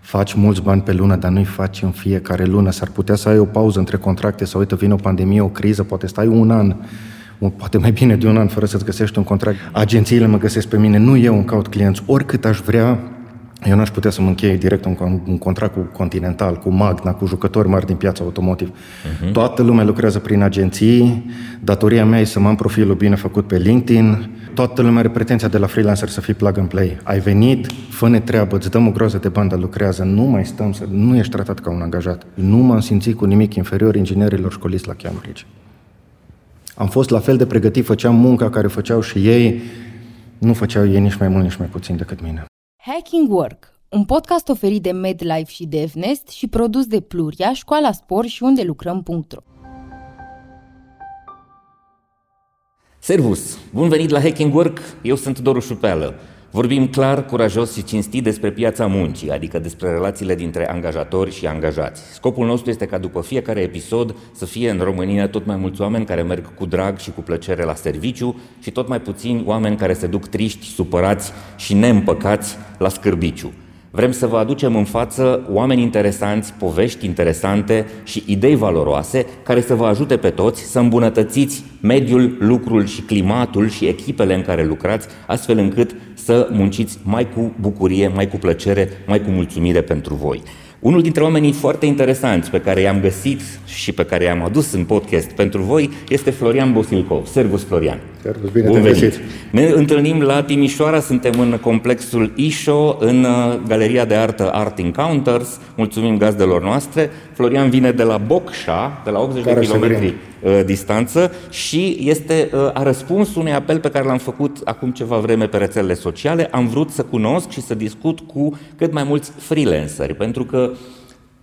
faci mulți bani pe lună, dar nu-i faci în fiecare lună. S-ar putea să ai o pauză între contracte, sau uite, vine o pandemie, o criză, poate stai un an, poate mai bine de un an fără să-ți găsești un contract. Agențiile mă găsesc pe mine, nu eu îmi caut clienți. Oricât aș vrea, eu n-aș putea să mă închei direct un, un contract cu Continental, cu Magna, cu jucători mari din piața automotive. Uh-huh. Toată lumea lucrează prin agenții, datoria mea e să mă am profilul bine făcut pe LinkedIn, toată lumea are pretenția de la freelancer să fii plug and play. Ai venit, fă-ne treabă, îți dăm o groază de bandă, lucrează, nu mai stăm, să, nu ești tratat ca un angajat. Nu m-am simțit cu nimic inferior inginerilor școliți la Cambridge. Am fost la fel de pregătit, făceam munca care făceau și ei, nu făceau ei nici mai mult, nici mai puțin decât mine. Hacking Work, un podcast oferit de MedLife și DevNest și produs de Pluria, Școala Spor și unde lucrăm.ro. Servus! Bun venit la Hacking Work, eu sunt Doru Șupeală. Vorbim clar, curajos și cinstit despre piața muncii, adică despre relațiile dintre angajatori și angajați. Scopul nostru este ca după fiecare episod să fie în România tot mai mulți oameni care merg cu drag și cu plăcere la serviciu și tot mai puțini oameni care se duc triști, supărați și neîmpăcați la scârbiciu. Vrem să vă aducem în față oameni interesanți, povești interesante și idei valoroase care să vă ajute pe toți să îmbunătățiți mediul, lucrul și climatul și echipele în care lucrați, astfel încât să munciți mai cu bucurie, mai cu plăcere, mai cu mulțumire pentru voi. Unul dintre oamenii foarte interesanți pe care i-am găsit și pe care i-am adus în podcast pentru voi este Florian Bosilcov. Servus, Florian! Servus, bine Bun venit! Găsit. Ne întâlnim la Timișoara, suntem în complexul ISHO, în uh, Galeria de Artă Art Encounters. Mulțumim gazdelor noastre. Florian vine de la Bocșa, de la 80 care de kilometri uh, distanță și este, uh, a răspuns unui apel pe care l-am făcut acum ceva vreme pe rețelele sociale. Am vrut să cunosc și să discut cu cât mai mulți freelanceri, pentru că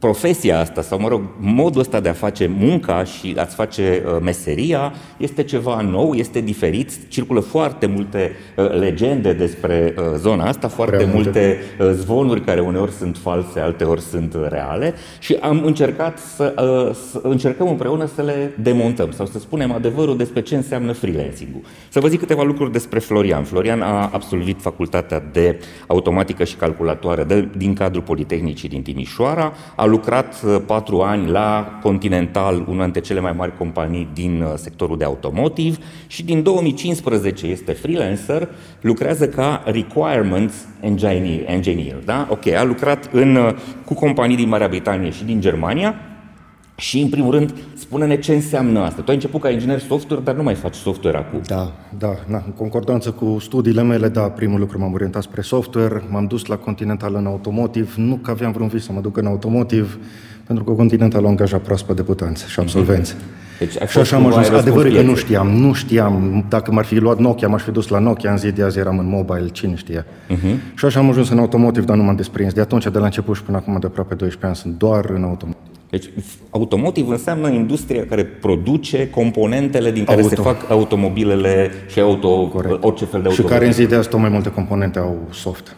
profesia asta, sau mă rog, modul ăsta de a face munca și a-ți face uh, meseria este ceva nou, este diferit, circulă foarte multe uh, legende despre uh, zona asta, foarte Prea multe uh, zvonuri care uneori sunt false, alteori sunt reale și am încercat să, uh, să încercăm împreună să le demontăm sau să spunem adevărul despre ce înseamnă freelancing-ul. Să vă zic câteva lucruri despre Florian. Florian a absolvit facultatea de automatică și calculatoare de, din cadrul Politehnicii din Timișoara, a lucrat uh, patru ani la Continental, una dintre cele mai mari companii din uh, sectorul de automotive și din 2015 este freelancer, lucrează ca requirements engineer, engineer da? Ok, a lucrat în, uh, cu companii din Marea Britanie și din Germania, și, în primul rând, spune-ne ce înseamnă asta. Tu ai început ca inginer software, dar nu mai faci software acum. Da, da, na, în concordanță cu studiile mele, da, primul lucru m-am orientat spre software, m-am dus la Continental în automotive, nu că aveam vreun vis să mă duc în automotive, pentru că Continental a angajat proaspăt debutanți și absolvenți. Mm-hmm. Deci, și așa am ajuns. Adevărul că nu știam, nu știam. Dacă m-ar fi luat Nokia, m-aș fi dus la Nokia, în zi de azi eram în mobile, cine știa. Uh-huh. Și așa am ajuns în automotive, dar nu m-am desprins. De atunci, de la început și până acum, de aproape 12 ani, sunt doar în automotive. Deci automotive înseamnă industria care produce componentele din care Auto. se fac automobilele și auto, Corect. orice fel de auto. Și care în zi de azi tot mai multe componente au soft.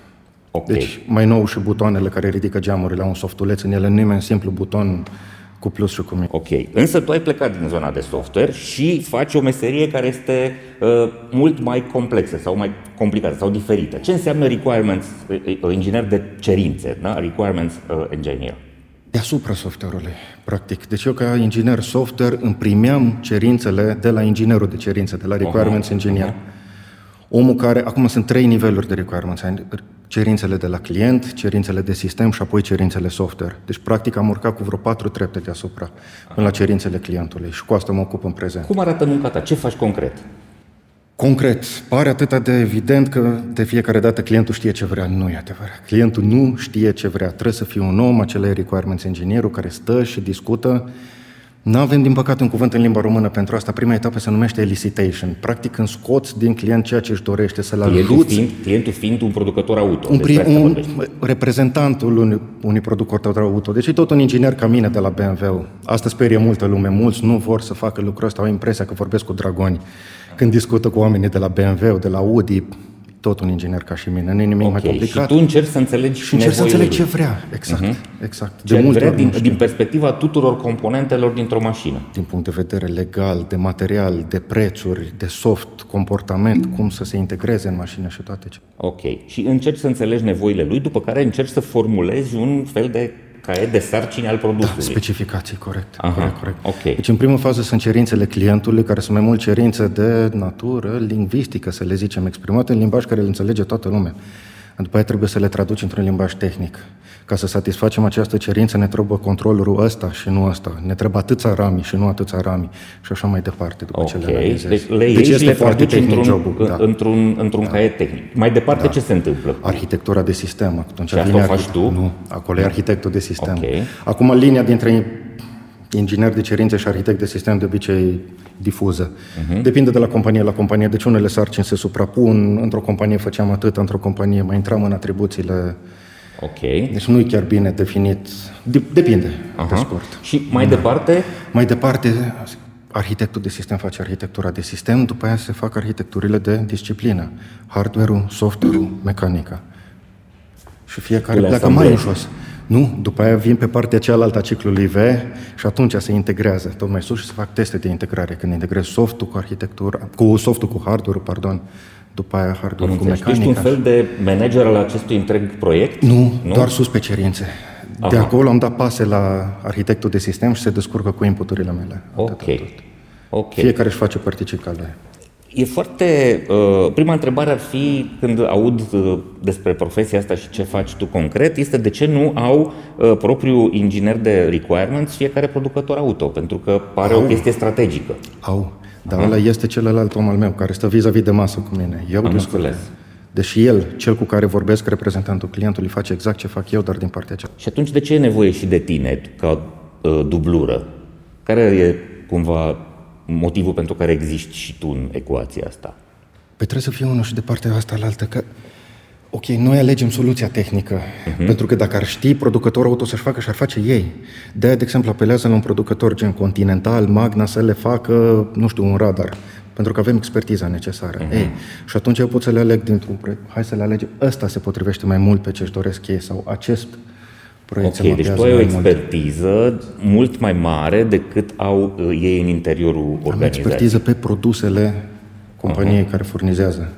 Okay. Deci mai nou și butoanele care ridică geamurile au un softuleț în ele, nu e mai simplu buton cu plus și cu minus. Ok. Însă tu ai plecat din zona de software și faci o meserie care este uh, mult mai complexă sau mai complicată sau diferită. Ce înseamnă requirements, uh, inginer de cerințe, da? requirements uh, engineer? Deasupra software-ului, practic. Deci eu ca inginer software îmi primeam cerințele de la inginerul de cerințe, de la requirements uh-huh. engineer. Uh-huh. Omul care, acum sunt trei niveluri de requirements, cerințele de la client, cerințele de sistem și apoi cerințele software. Deci practic am urcat cu vreo patru trepte deasupra până la cerințele clientului și cu asta mă ocup în prezent. Cum arată munca ta? Ce faci concret? Concret, pare atât de evident că de fiecare dată clientul știe ce vrea. Nu e adevărat. Clientul nu știe ce vrea. Trebuie să fie un om, acela requirements engineerul care stă și discută. Nu avem, din păcate, un cuvânt în limba română pentru asta. Prima etapă se numește elicitation. Practic, când scoți din client ceea ce își dorește, să-l ajuți. Fiind, clientul fiind un producător auto. Un, prim, un reprezentantul unui, unui producător auto. Deci e tot un inginer ca mine de la BMW. Asta sperie multă lume. Mulți nu vor să facă lucrul ăsta, au impresia că vorbesc cu dragoni când discută cu oamenii de la BMW, de la Audi, tot un inginer ca și mine, nu e nimic okay. mai complicat. Și tu încerci să înțelegi și încerci să înțelegi ce vrea, exact. Uh-huh. exact. De ce multe vrea din, din perspectiva tuturor componentelor dintr-o mașină. Din punct de vedere legal, de material, de prețuri, de soft, comportament, mm. cum să se integreze în mașină și toate ce. Ok. Și încerci să înțelegi nevoile lui, după care încerci să formulezi un fel de caiet de sarcini al produsului. Da, specificații, corect. Aha, corect, corect. Okay. Deci, în primă fază sunt cerințele clientului, care sunt mai mult cerințe de natură lingvistică, să le zicem, exprimate în limbaj care îl înțelege toată lumea. După aia trebuie să le traduci într-un limbaj tehnic. Ca să satisfacem această cerință ne trebuie controllerul ăsta și nu ăsta. Ne trebuie atâția rami și nu atâția rami și așa mai departe după okay. ce le realizezi. Deci le iei deci este le foarte tehnic într-un, jobul. Da. într-un, într-un da. caiet tehnic. Mai departe da. ce se întâmplă? Arhitectura de sistem. Atunci și asta o faci tu? Nu, acolo e arhitectul de sistem. Okay. Acum linia dintre inginer de cerințe și arhitect de sistem de obicei difuză. Uh-huh. Depinde de la companie la companie, deci unele sarcini se suprapun, într-o companie făceam atât, într-o companie mai intram în atribuțiile Ok. Deci nu e chiar bine definit. Depinde, uh-huh. pe scurt. Și mai da. departe? Mai departe, arhitectul de sistem face arhitectura de sistem, după aia se fac arhitecturile de disciplină. Hardware-ul, software-ul, mecanica. Și fiecare Le pleacă mai jos. Nu, după aia vin pe partea cealaltă a ciclului V și atunci se integrează tot mai sus și se fac teste de integrare. Când integrezi softul cu arhitectura, cu softul cu hardware pardon, după aia hardware cu mecanica. Ești un fel de manager al acestui întreg proiect? Nu, nu? doar sus pe cerințe. Aha. De acolo am dat pase la arhitectul de sistem și se descurcă cu inputurile mele. Ok. ok. Fiecare își face participca lui. E foarte... Uh, prima întrebare ar fi, când aud uh, despre profesia asta și ce faci tu concret, este de ce nu au uh, propriul inginer de requirements fiecare producător auto, pentru că pare au. o chestie strategică. Au, dar ăla este celălalt om al meu, care stă vis-a-vis de masă cu mine. Eu Am înțeles. Deși el, cel cu care vorbesc, reprezentantul clientului, face exact ce fac eu, dar din partea aceea. Și atunci de ce e nevoie și de tine ca uh, dublură? Care e cumva motivul pentru care existi și tu în ecuația asta? Păi trebuie să fie unul și de partea asta la altă, că Ok, noi alegem soluția tehnică, uh-huh. pentru că dacă ar ști producătorul auto să-și facă, și-ar face ei. de de exemplu, apelează la un producător gen Continental, Magna, să le facă, nu știu, un radar, pentru că avem expertiza necesară. Uh-huh. Ei, și atunci eu pot să le aleg dintr-un proiect. Hai să le alegem. Ăsta se potrivește mai mult pe ce-și doresc ei sau acest proiect Ok, deci tu ai o expertiză mult. mult mai mare decât au uh, ei în interiorul organizației. Am expertiză pe produsele companiei uh-huh. care furnizează.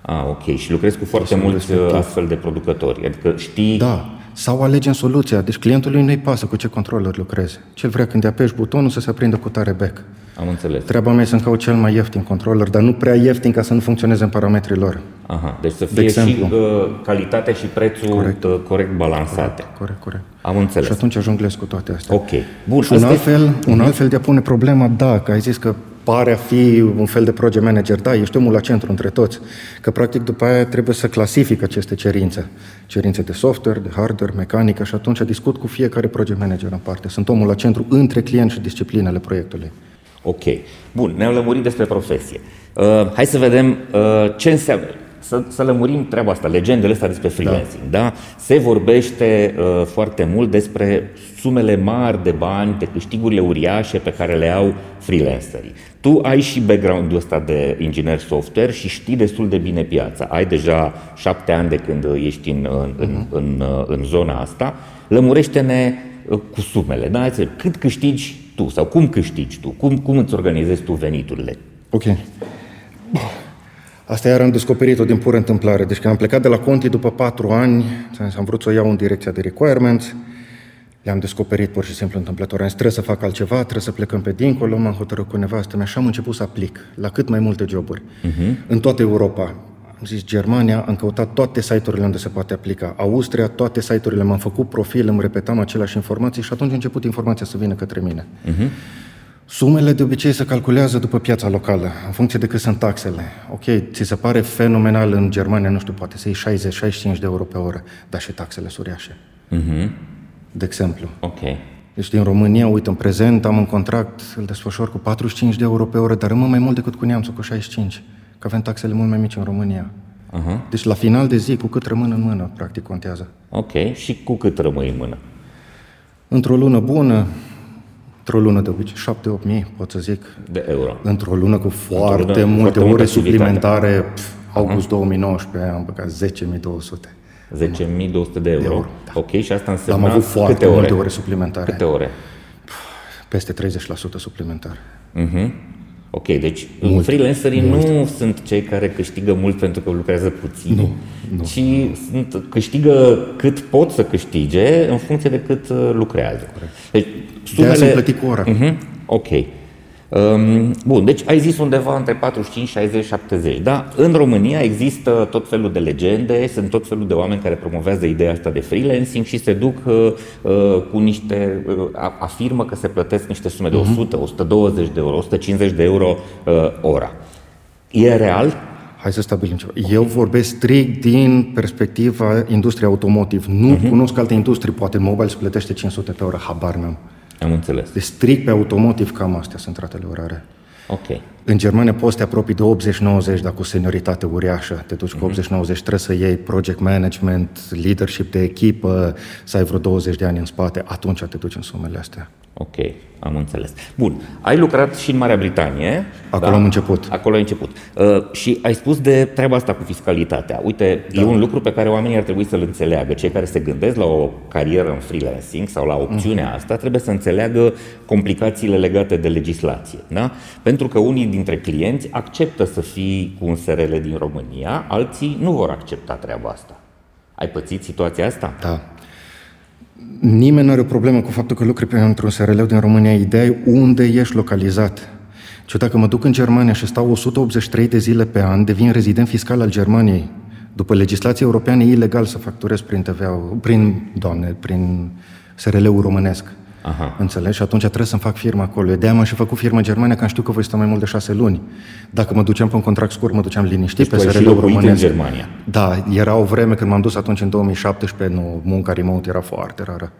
Ah, ok. Și lucrezi cu foarte mulți respectiv. Uh, astfel de producători. Adică știi... Da. Sau alegem soluția. Deci clientului nu-i pasă cu ce controller lucrezi. Cel vrea când apeși butonul să se aprindă cu tare bec. Am înțeles. Treaba mea e să-mi caut cel mai ieftin controller, dar nu prea ieftin ca să nu funcționeze în parametrii lor. Aha, deci să fie de și uh, calitatea și prețul corect, uh, corect balansate. Corect, corect, corect. Am înțeles. Și atunci jonglez cu toate astea. Ok. Bun. Și un altfel, e... un alt fel de a pune problema, da, că ai zis că pare a fi un fel de project manager. Da, ești omul la centru între toți. Că practic după aia trebuie să clasific aceste cerințe. Cerințe de software, de hardware, mecanică și atunci discut cu fiecare project manager în parte. Sunt omul la centru între client și disciplinele proiectului. Ok. Bun, ne-am lămurit despre profesie. Uh, hai să vedem uh, ce înseamnă să, să lămurim treaba asta, legendele astea despre da. freelancing. Da. Da? Se vorbește uh, foarte mult despre sumele mari de bani, de câștigurile uriașe pe care le au freelancerii. Tu ai și background-ul ăsta de inginer software și știi destul de bine piața. Ai deja șapte ani de când ești în, în, în, mhm. în, în zona asta. Lămurește-ne uh, cu sumele. Da? Cât câștigi tu sau cum câștigi tu? Cum, cum îți organizezi tu veniturile? Ok. Asta iar am descoperit-o din pură întâmplare. Deci când am plecat de la Conti după patru ani, am vrut să o iau în direcția de requirements, le-am descoperit pur și simplu întâmplător. Am zis, trebuie să fac altceva, trebuie să plecăm pe dincolo, m-am hotărât cu nevastă mea și am început să aplic la cât mai multe joburi. Uh-huh. În toată Europa. Am zis Germania, am căutat toate site-urile unde se poate aplica. Austria, toate site-urile, m-am făcut profil, îmi repetam aceleași informații și atunci a început informația să vină către mine. Uh-huh. Sumele de obicei se calculează după piața locală, în funcție de cât sunt taxele. Ok, ți se pare fenomenal în Germania, nu știu, poate să iei 60-65 de euro pe oră, dar și taxele suriașe. Uh-huh. De exemplu. Ok. Deci din România, uite, în prezent am un contract, îl desfășor cu 45 de euro pe oră, dar rămân mai mult decât cu neamțul, cu 65, că avem taxele mult mai mici în România. Uh-huh. Deci la final de zi, cu cât rămân în mână, practic contează. Ok, și cu cât rămâi în mână? Într-o lună bună, Într-o lună de obicei, 7-8 mii, pot să zic. De euro. Într-o lună cu foarte lună, multe foarte ore suplimentare, pf, August 2019 am băgat 10.200. 10.200 de euro. De euro da. Ok, și asta înseamnă Am avut foarte câte ore? multe ore suplimentare. Câte ore? Peste 30% suplimentar. Uh-huh. Ok, deci mult, freelancerii mult. nu sunt cei care câștigă mult pentru că lucrează puțin, nu, nu. ci sunt, câștigă cât pot să câștige în funcție de cât uh, lucrează. Corect. Deci, sumele... De sunt plătit cu ora. Uh-huh. Ok. Um, bun, deci ai zis undeva între 45, 60, 70, da? În România există tot felul de legende, sunt tot felul de oameni care promovează ideea asta de freelancing și se duc uh, uh, cu niște, uh, afirmă că se plătesc niște sume de 100, mhm. 120 de euro, 150 de euro uh, ora. E real? Hai să stabilim ceva. Eu vorbesc strict din perspectiva industriei automotive. Nu uh-huh. cunosc alte industrii, poate mobile se plătește 500 pe oră, habar n-am. Am înțeles. Deci strict pe automotiv cam astea sunt ratele orare. Ok. În Germania poți să te apropii de 80-90, dar cu senioritate uriașă. Te duci cu mm-hmm. 80-90, trebuie să iei project management, leadership de echipă, să ai vreo 20 de ani în spate, atunci te duci în sumele astea. Ok, am înțeles. Bun, ai lucrat și în Marea Britanie. Acolo da? am început. Acolo ai început. Uh, și ai spus de treaba asta cu fiscalitatea. Uite, da. e un lucru pe care oamenii ar trebui să-l înțeleagă. Cei care se gândesc la o carieră în freelancing sau la opțiunea mm. asta trebuie să înțeleagă complicațiile legate de legislație. Da? Pentru că unii dintre clienți acceptă să fii cu un SRL din România, alții nu vor accepta treaba asta. Ai pățit situația asta? Da. Nimeni nu are o problemă cu faptul că lucrezi într-un SRL din România. Ideea e unde ești localizat. Și dacă mă duc în Germania și stau 183 de zile pe an, devin rezident fiscal al Germaniei. După legislație europeană e ilegal să facturez prin TVA, prin, doamne, prin SRL-ul românesc. Aha. Înțelegi? Și atunci trebuie să-mi fac firma acolo. De-aia m-am și făcut firma în Germania, că am știu că voi sta mai mult de șase luni. Dacă mă duceam pe un contract scurt, mă duceam liniștit deci pe SRL-ul românesc. în Germania. Da, era o vreme când m-am dus atunci în 2017, nu, munca remote era foarte rară.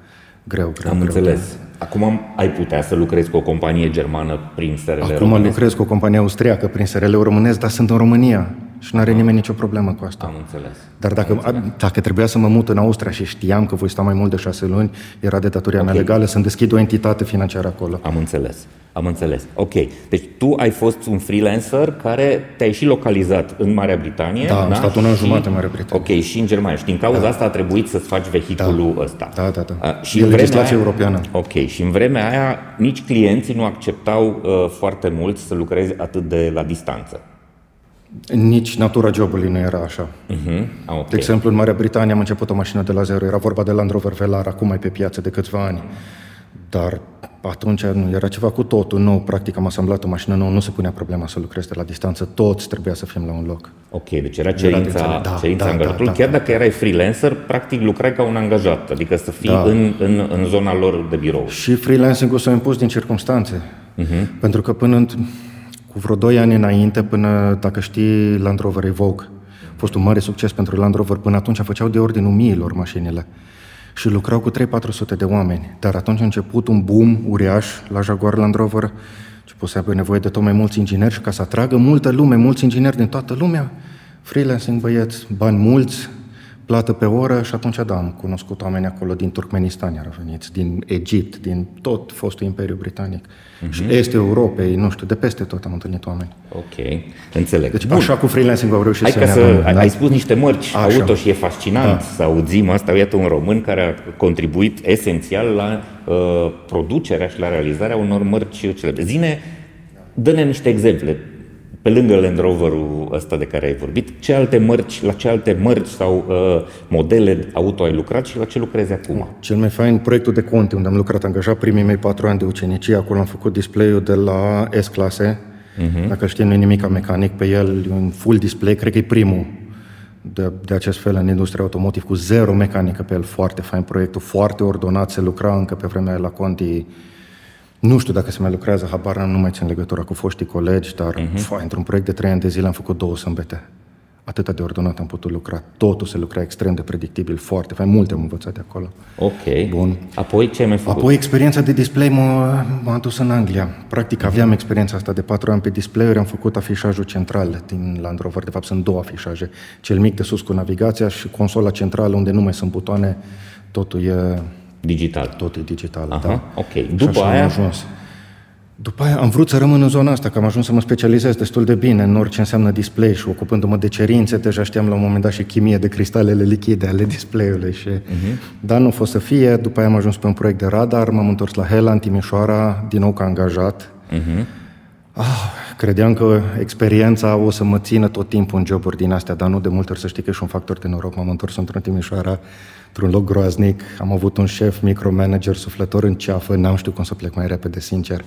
Greu, greu. Am greu, înțeles. Greu. Acum ai putea să lucrezi cu o companie germană prin SRL Acum românesc? lucrez cu o companie austriacă prin SRL românesc, dar sunt în România și nu are ah. nimeni nicio problemă cu asta. Am înțeles. Dar dacă, Am înțeles. dacă trebuia să mă mut în Austria și știam că voi sta mai mult de șase luni, era de datoria okay. mea legală să-mi deschid o entitate financiară acolo. Am înțeles. Am înțeles. Ok. Deci tu ai fost un freelancer care te-ai și localizat în Marea Britanie. Da, am da? stat un an jumătate în Marea Britanie. Ok, și în Germania. Și din cauza da. asta a trebuit să-ți faci vehiculul da. ăsta. Da, da, da. A, și e în legislație aia, europeană. Ok. Și în vremea aia nici clienții nu acceptau uh, foarte mult să lucrezi atât de la distanță. Nici natura jobului nu era așa. Uh-huh. Ah, okay. De exemplu, în Marea Britanie am început o mașină de la zero. Era vorba de Land Rover Velar, acum mai pe piață de câțiva ani. Dar atunci nu, era ceva cu totul nou. Practic am asamblat o mașină nouă, nu se punea problema să lucrezi de la distanță. Toți trebuia să fim la un loc. Ok, deci era cerința, era da, cerința da, angajatului. Da, da, Chiar dacă erai freelancer, practic lucrai ca un angajat, adică să fii da. în, în, în zona lor de birou. Și freelancing-ul s-a impus din circunstanțe. Uh-huh. Pentru că până în, cu vreo 2 ani înainte, până, dacă știi, Land Rover Evoque, a fost un mare succes pentru Land Rover. Până atunci făceau de ordinul miilor mașinile și lucrau cu 3-400 de oameni. Dar atunci a început un boom uriaș la Jaguar Land Rover, a început să aibă nevoie de tot mai mulți ingineri și ca să atragă multă lume, mulți ingineri din toată lumea, freelancing băieți, bani mulți, plată pe oră și atunci da, am cunoscut oameni acolo din Turkmenistan, iar veniți, din Egipt, din tot fostul Imperiu Britanic uh-huh. și estul Europei, nu știu, de peste tot am întâlnit oameni. Ok, înțeleg. Deci Bun. așa cu freelancing au reușit Hai să ca ne să, avem, ai, da? ai spus niște mărci așa. auto și e fascinant da. să auzim asta. Iată un român care a contribuit esențial la uh, producerea și la realizarea unor mărci celebre. Zine, dă-ne niște exemple pe lângă Land Rover-ul ăsta de care ai vorbit, ce alte mărci, la ce alte mărci sau uh, modele auto ai lucrat și la ce lucrezi acum? Cel mai fain proiectul de Conti, unde am lucrat angajat primii mei patru ani de ucenicie. Acolo am făcut display-ul de la S-clase. Uh-huh. Dacă știi, nu e nimic mecanic pe el, e un full display, cred că e primul de, de acest fel în industria automotiv, cu zero mecanică pe el, foarte fain proiectul, foarte ordonat, se lucra încă pe vremea la Conti nu știu dacă se mai lucrează, habar nu mai țin legătura cu foștii colegi, dar uh-huh. fă, într-un proiect de trei ani de zile am făcut două sâmbete. Atât de ordonat am putut lucra. Totul se lucra extrem de predictibil, foarte fain. Multe am învățat de acolo. Ok. Bun. Apoi ce ai mai făcut? Apoi experiența de display m-a, m-a dus în Anglia. Practic uh-huh. aveam experiența asta de patru ani pe display-uri, am făcut afișajul central din Land Rover. De fapt sunt două afișaje. Cel mic de sus cu navigația și consola centrală unde nu mai sunt butoane. Totul e Digital. Tot e digital, Aha, da. ok. După aia... Am ajuns. După aia am vrut să rămân în zona asta, că am ajuns să mă specializez destul de bine în orice înseamnă display și ocupându-mă de cerințe, deja știam la un moment dat și chimie de cristalele lichide ale display-ului. Și... Uh-huh. Dar nu a fost să fie, după aia am ajuns pe un proiect de radar, m-am întors la Hela, în Timișoara, din nou ca angajat. Uh-huh. Ah, credeam că experiența o să mă țină tot timpul în joburi din astea, dar nu de multe ori să știi că e și un factor de noroc. M-am întors într-un Timișoara, într-un loc groaznic, am avut un șef micromanager suflător în ceafă, n-am știut cum să plec mai repede, sincer.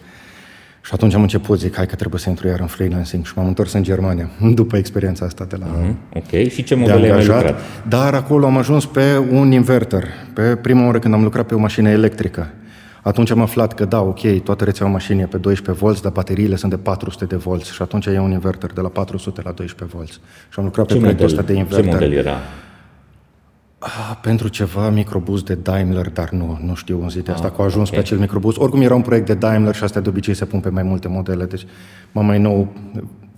Și atunci am început, zic, hai că trebuie să intru iar în freelancing și m-am întors în Germania, după experiența asta de la... Uh-huh. Ok, și ce modele ai lucrat? Dar acolo am ajuns pe un inverter, pe prima oară când am lucrat pe o mașină electrică. Atunci am aflat că da, ok, toată rețeaua mașinii e pe 12 volți, dar bateriile sunt de 400 de volți și atunci e un inverter de la 400 la 12 volți. Și am lucrat ce pe proiectul ăsta de inverter. Ce model era? Ah, pentru ceva microbus de Daimler, dar nu, nu știu în ziua asta, că au ajuns okay. pe acel microbus. Oricum era un proiect de Daimler și astea de obicei se pun pe mai multe modele, deci mai nou,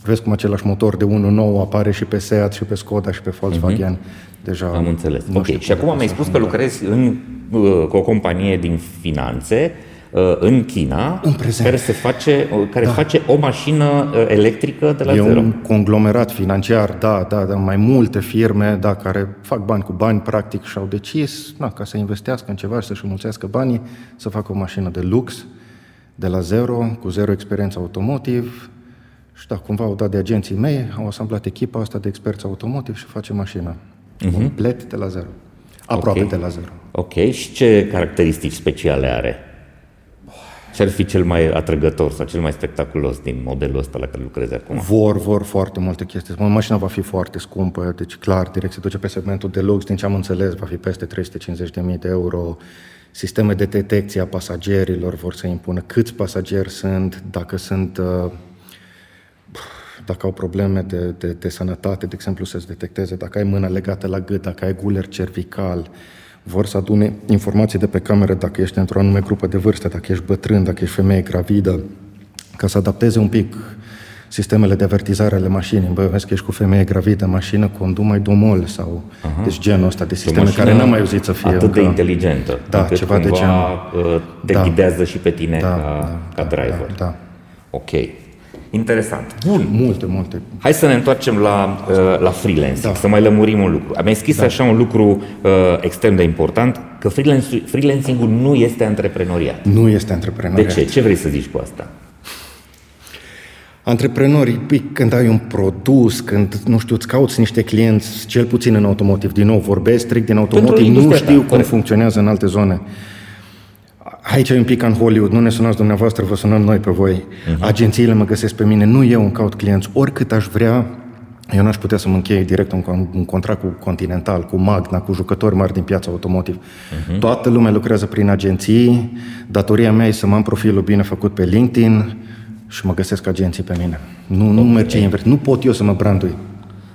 vezi cum același motor de 1.9 apare și pe Seat și pe Skoda și pe Volkswagen. Uh-huh. Deja Am înțeles. Ok, și acum mi-ai spus că lucrezi în, uh, cu o companie din finanțe, Uh, în China, în prezent. care, se face, uh, care da. face o mașină uh, electrică de la e zero. un conglomerat financiar, da, da, da, mai multe firme, da, care fac bani cu bani, practic, și-au decis, na, ca să investească în ceva și să-și mulțească banii, să facă o mașină de lux, de la zero, cu zero experiență automotiv, și da, cumva au dat de agenții mei, au asamblat echipa asta de experți automotiv și face mașina. Uh-huh. Complet de la zero. Aproape okay. de la zero. Ok, și ce caracteristici speciale are? Ce ar fi cel mai atrăgător sau cel mai spectaculos din modelul ăsta la care lucrezi acum? Vor, vor foarte multe chestii. Mașina va fi foarte scumpă, deci clar, direct se duce pe segmentul de lux, din ce am înțeles, va fi peste 350.000 de euro. Sisteme de detecție a pasagerilor vor să impună câți pasageri sunt, dacă sunt uh, dacă au probleme de, de, de sănătate, de exemplu, să-ți detecteze dacă ai mâna legată la gât, dacă ai guler cervical, vor să adune informații de pe cameră dacă ești într-o anume grupă de vârstă, dacă ești bătrân, dacă ești femeie gravidă, ca să adapteze un pic sistemele de avertizare ale mașinii. Bă, vezi că ești cu femeie gravidă, mașină, condu mai domol sau Aha. deci genul ăsta de sisteme care n-am mai auzit să fie atât încă... de inteligentă. Da, ceva de genul. Uh, te da. ghidează și pe tine da, ca, da, ca da, driver. Da, da. Ok. Interesant. Bun. Multe, multe. Hai să ne întoarcem la, uh, la freelancing, da. să mai lămurim un lucru. Am scris da. așa un lucru uh, extrem de important, că freelancing-ul nu este antreprenoriat. Nu este antreprenoriat. De ce? Ce vrei să zici cu asta? Antreprenorii, păi, când ai un produs, când, nu știu, îți cauți niște clienți, cel puțin în automotiv, din nou vorbesc strict din automotiv, nu știu cum corect. funcționează în alte zone. Aici e un pic în Hollywood, nu ne sunați dumneavoastră, vă sunăm noi pe voi. Uh-huh. Agențiile mă găsesc pe mine, nu eu îmi caut clienți. Oricât aș vrea, eu n-aș putea să mă închei direct un, un contract cu Continental, cu Magna, cu jucători mari din piața automotiv. Uh-huh. Toată lumea lucrează prin agenții, datoria mea e să mă am profilul bine făcut pe LinkedIn și mă găsesc agenții pe mine. Nu, okay. nu merge invers. Nu pot eu să mă brandui.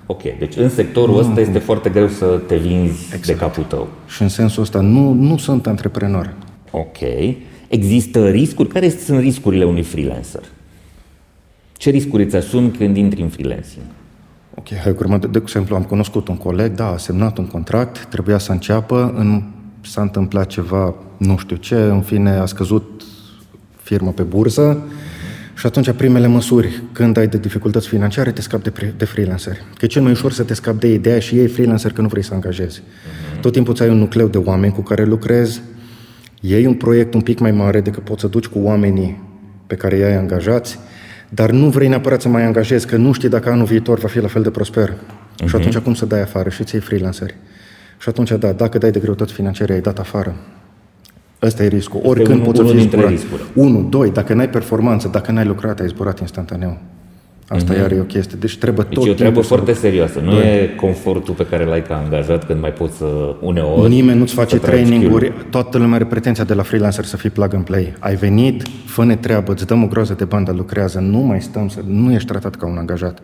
Ok, deci în sectorul ăsta este foarte greu să te vinzi exact. de capul tău. Și în sensul ăsta nu, nu sunt antreprenor. Ok. Există riscuri? Care sunt riscurile unui freelancer? Ce riscuri îți asumi când intri în freelancing? Ok, hai urmă, de, de exemplu, am cunoscut un coleg, da, a semnat un contract, trebuia să înceapă, în, s-a întâmplat ceva, nu știu ce, în fine, a scăzut firma pe bursă uh-huh. și atunci primele măsuri, când ai de dificultăți financiare, te scapi de, de freelanceri. Că e cel mai ușor să te scapi de ideea și ei freelancer că nu vrei să angajezi. Uh-huh. Tot timpul ți ai un nucleu de oameni cu care lucrezi, iei un proiect un pic mai mare decât poți să duci cu oamenii pe care i-ai angajați, dar nu vrei neapărat să mai angajezi, că nu știi dacă anul viitor va fi la fel de prosper. Uh-huh. Și mhm. atunci cum să dai afară și ți freelanceri. Și atunci, da, dacă dai de greutăți financiare, ai dat afară. Ăsta e riscul. Oricând poți să fii zburat. Unu, doi, dacă n-ai performanță, dacă n-ai lucrat, ai zburat instantaneu. Asta mm-hmm. iar e o chestie. Deci trebuie deci tot e o treabă foarte să... serioasă. Nu Doi. e confortul pe care l-ai ca angajat când mai poți să uneori... Nimeni nu-ți face traininguri. Toată lumea are pretenția de la freelancer să fii plug and play. Ai venit, fă-ne treabă, îți dăm o groază de bandă, lucrează. Nu mai stăm, să... nu ești tratat ca un angajat.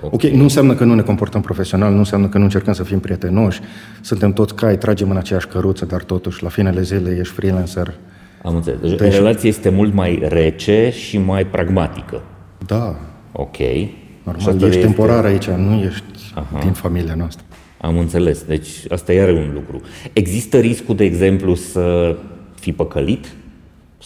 Okay. ok, nu înseamnă că nu ne comportăm profesional, nu înseamnă că nu încercăm să fim prietenoși, suntem toți cai, tragem în aceeași căruță, dar totuși, la finele zilei, ești freelancer. Am înțeles. Deci, deci relația este mult mai rece și mai pragmatică. Da. Ok. Normal, ești temporar aici, nu ești Aha. din familia noastră. Am înțeles. Deci asta iar un lucru. Există riscul, de exemplu, să fii păcălit?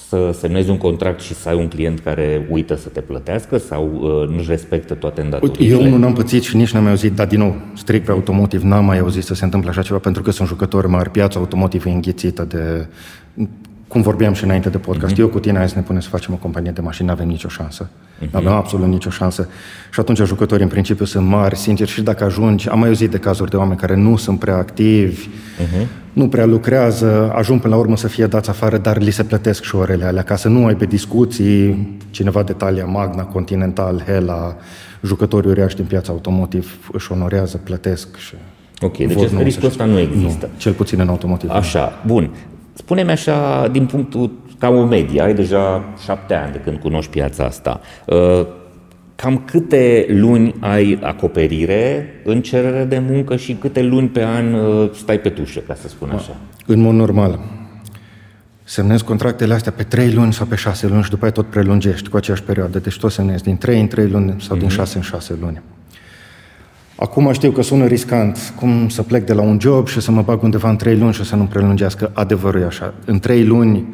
să semnezi un contract și să ai un client care uită să te plătească sau uh, nu-și respectă toate îndatoririle? Eu nu n-am pățit și nici n-am mai auzit, dar din nou, strict pe automotiv, n-am mai auzit să se întâmple așa ceva, pentru că sunt jucători mari, piața automotiv e înghițită de cum vorbeam și înainte de podcast, uh-huh. eu cu tine hai să ne punem să facem o companie de mașini, nu avem nicio șansă. Uh-huh. Nu avem absolut nicio șansă. Și atunci jucătorii în principiu sunt mari, sincer, și dacă ajungi, am mai auzit de cazuri de oameni care nu sunt prea activi, uh-huh. nu prea lucrează, ajung până la urmă să fie dați afară, dar li se plătesc și orele alea, ca să nu ai pe discuții cineva de talia Magna, Continental, Hela, jucătorii uriași din piața automotiv își onorează, plătesc și... Ok, deci riscul ăsta nu există. Nu, cel puțin în automotiv. Așa, bun. Spune-mi așa, din punctul, ca o medie, ai deja șapte ani de când cunoști piața asta, uh, cam câte luni ai acoperire în cerere de muncă și câte luni pe an uh, stai pe tușă, ca să spun așa? În mod normal. Semnezi contractele astea pe trei luni sau pe șase luni și după aceea tot prelungești cu aceeași perioadă. Deci tot semnezi din trei în trei luni sau din mhm. șase în șase luni. Acum știu că sună riscant, cum să plec de la un job și să mă bag undeva în trei luni și să nu prelungească. Adevărul e așa. În trei luni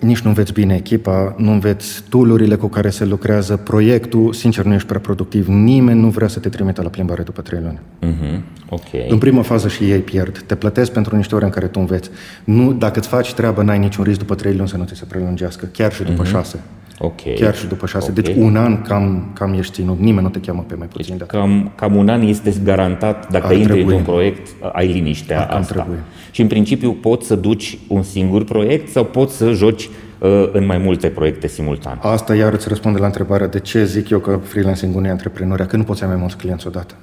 nici nu înveți bine echipa, nu înveți tool cu care se lucrează, proiectul, sincer, nu ești prea productiv. Nimeni nu vrea să te trimite la plimbare după trei luni. Uh-huh. Okay. În prima fază și ei pierd. Te plătesc pentru niște ore în care tu înveți. Nu, dacă îți faci treaba, n-ai niciun risc după trei luni să nu ți se prelungească, chiar și după uh-huh. șase. Okay. Chiar și după șase. Okay. Deci un an cam, cam ești ținut. Nimeni nu te cheamă pe mai puțin deci, de cam, cam un an este garantat, dacă Ar intri într-un proiect, ai liniștea Ar asta. Trebuie. Și în principiu poți să duci un singur proiect sau poți să joci uh, în mai multe proiecte simultan. Asta iar îți răspunde la întrebarea de ce zic eu că freelancing-ul e antreprenoria, că nu poți să ai mai mulți clienți odată.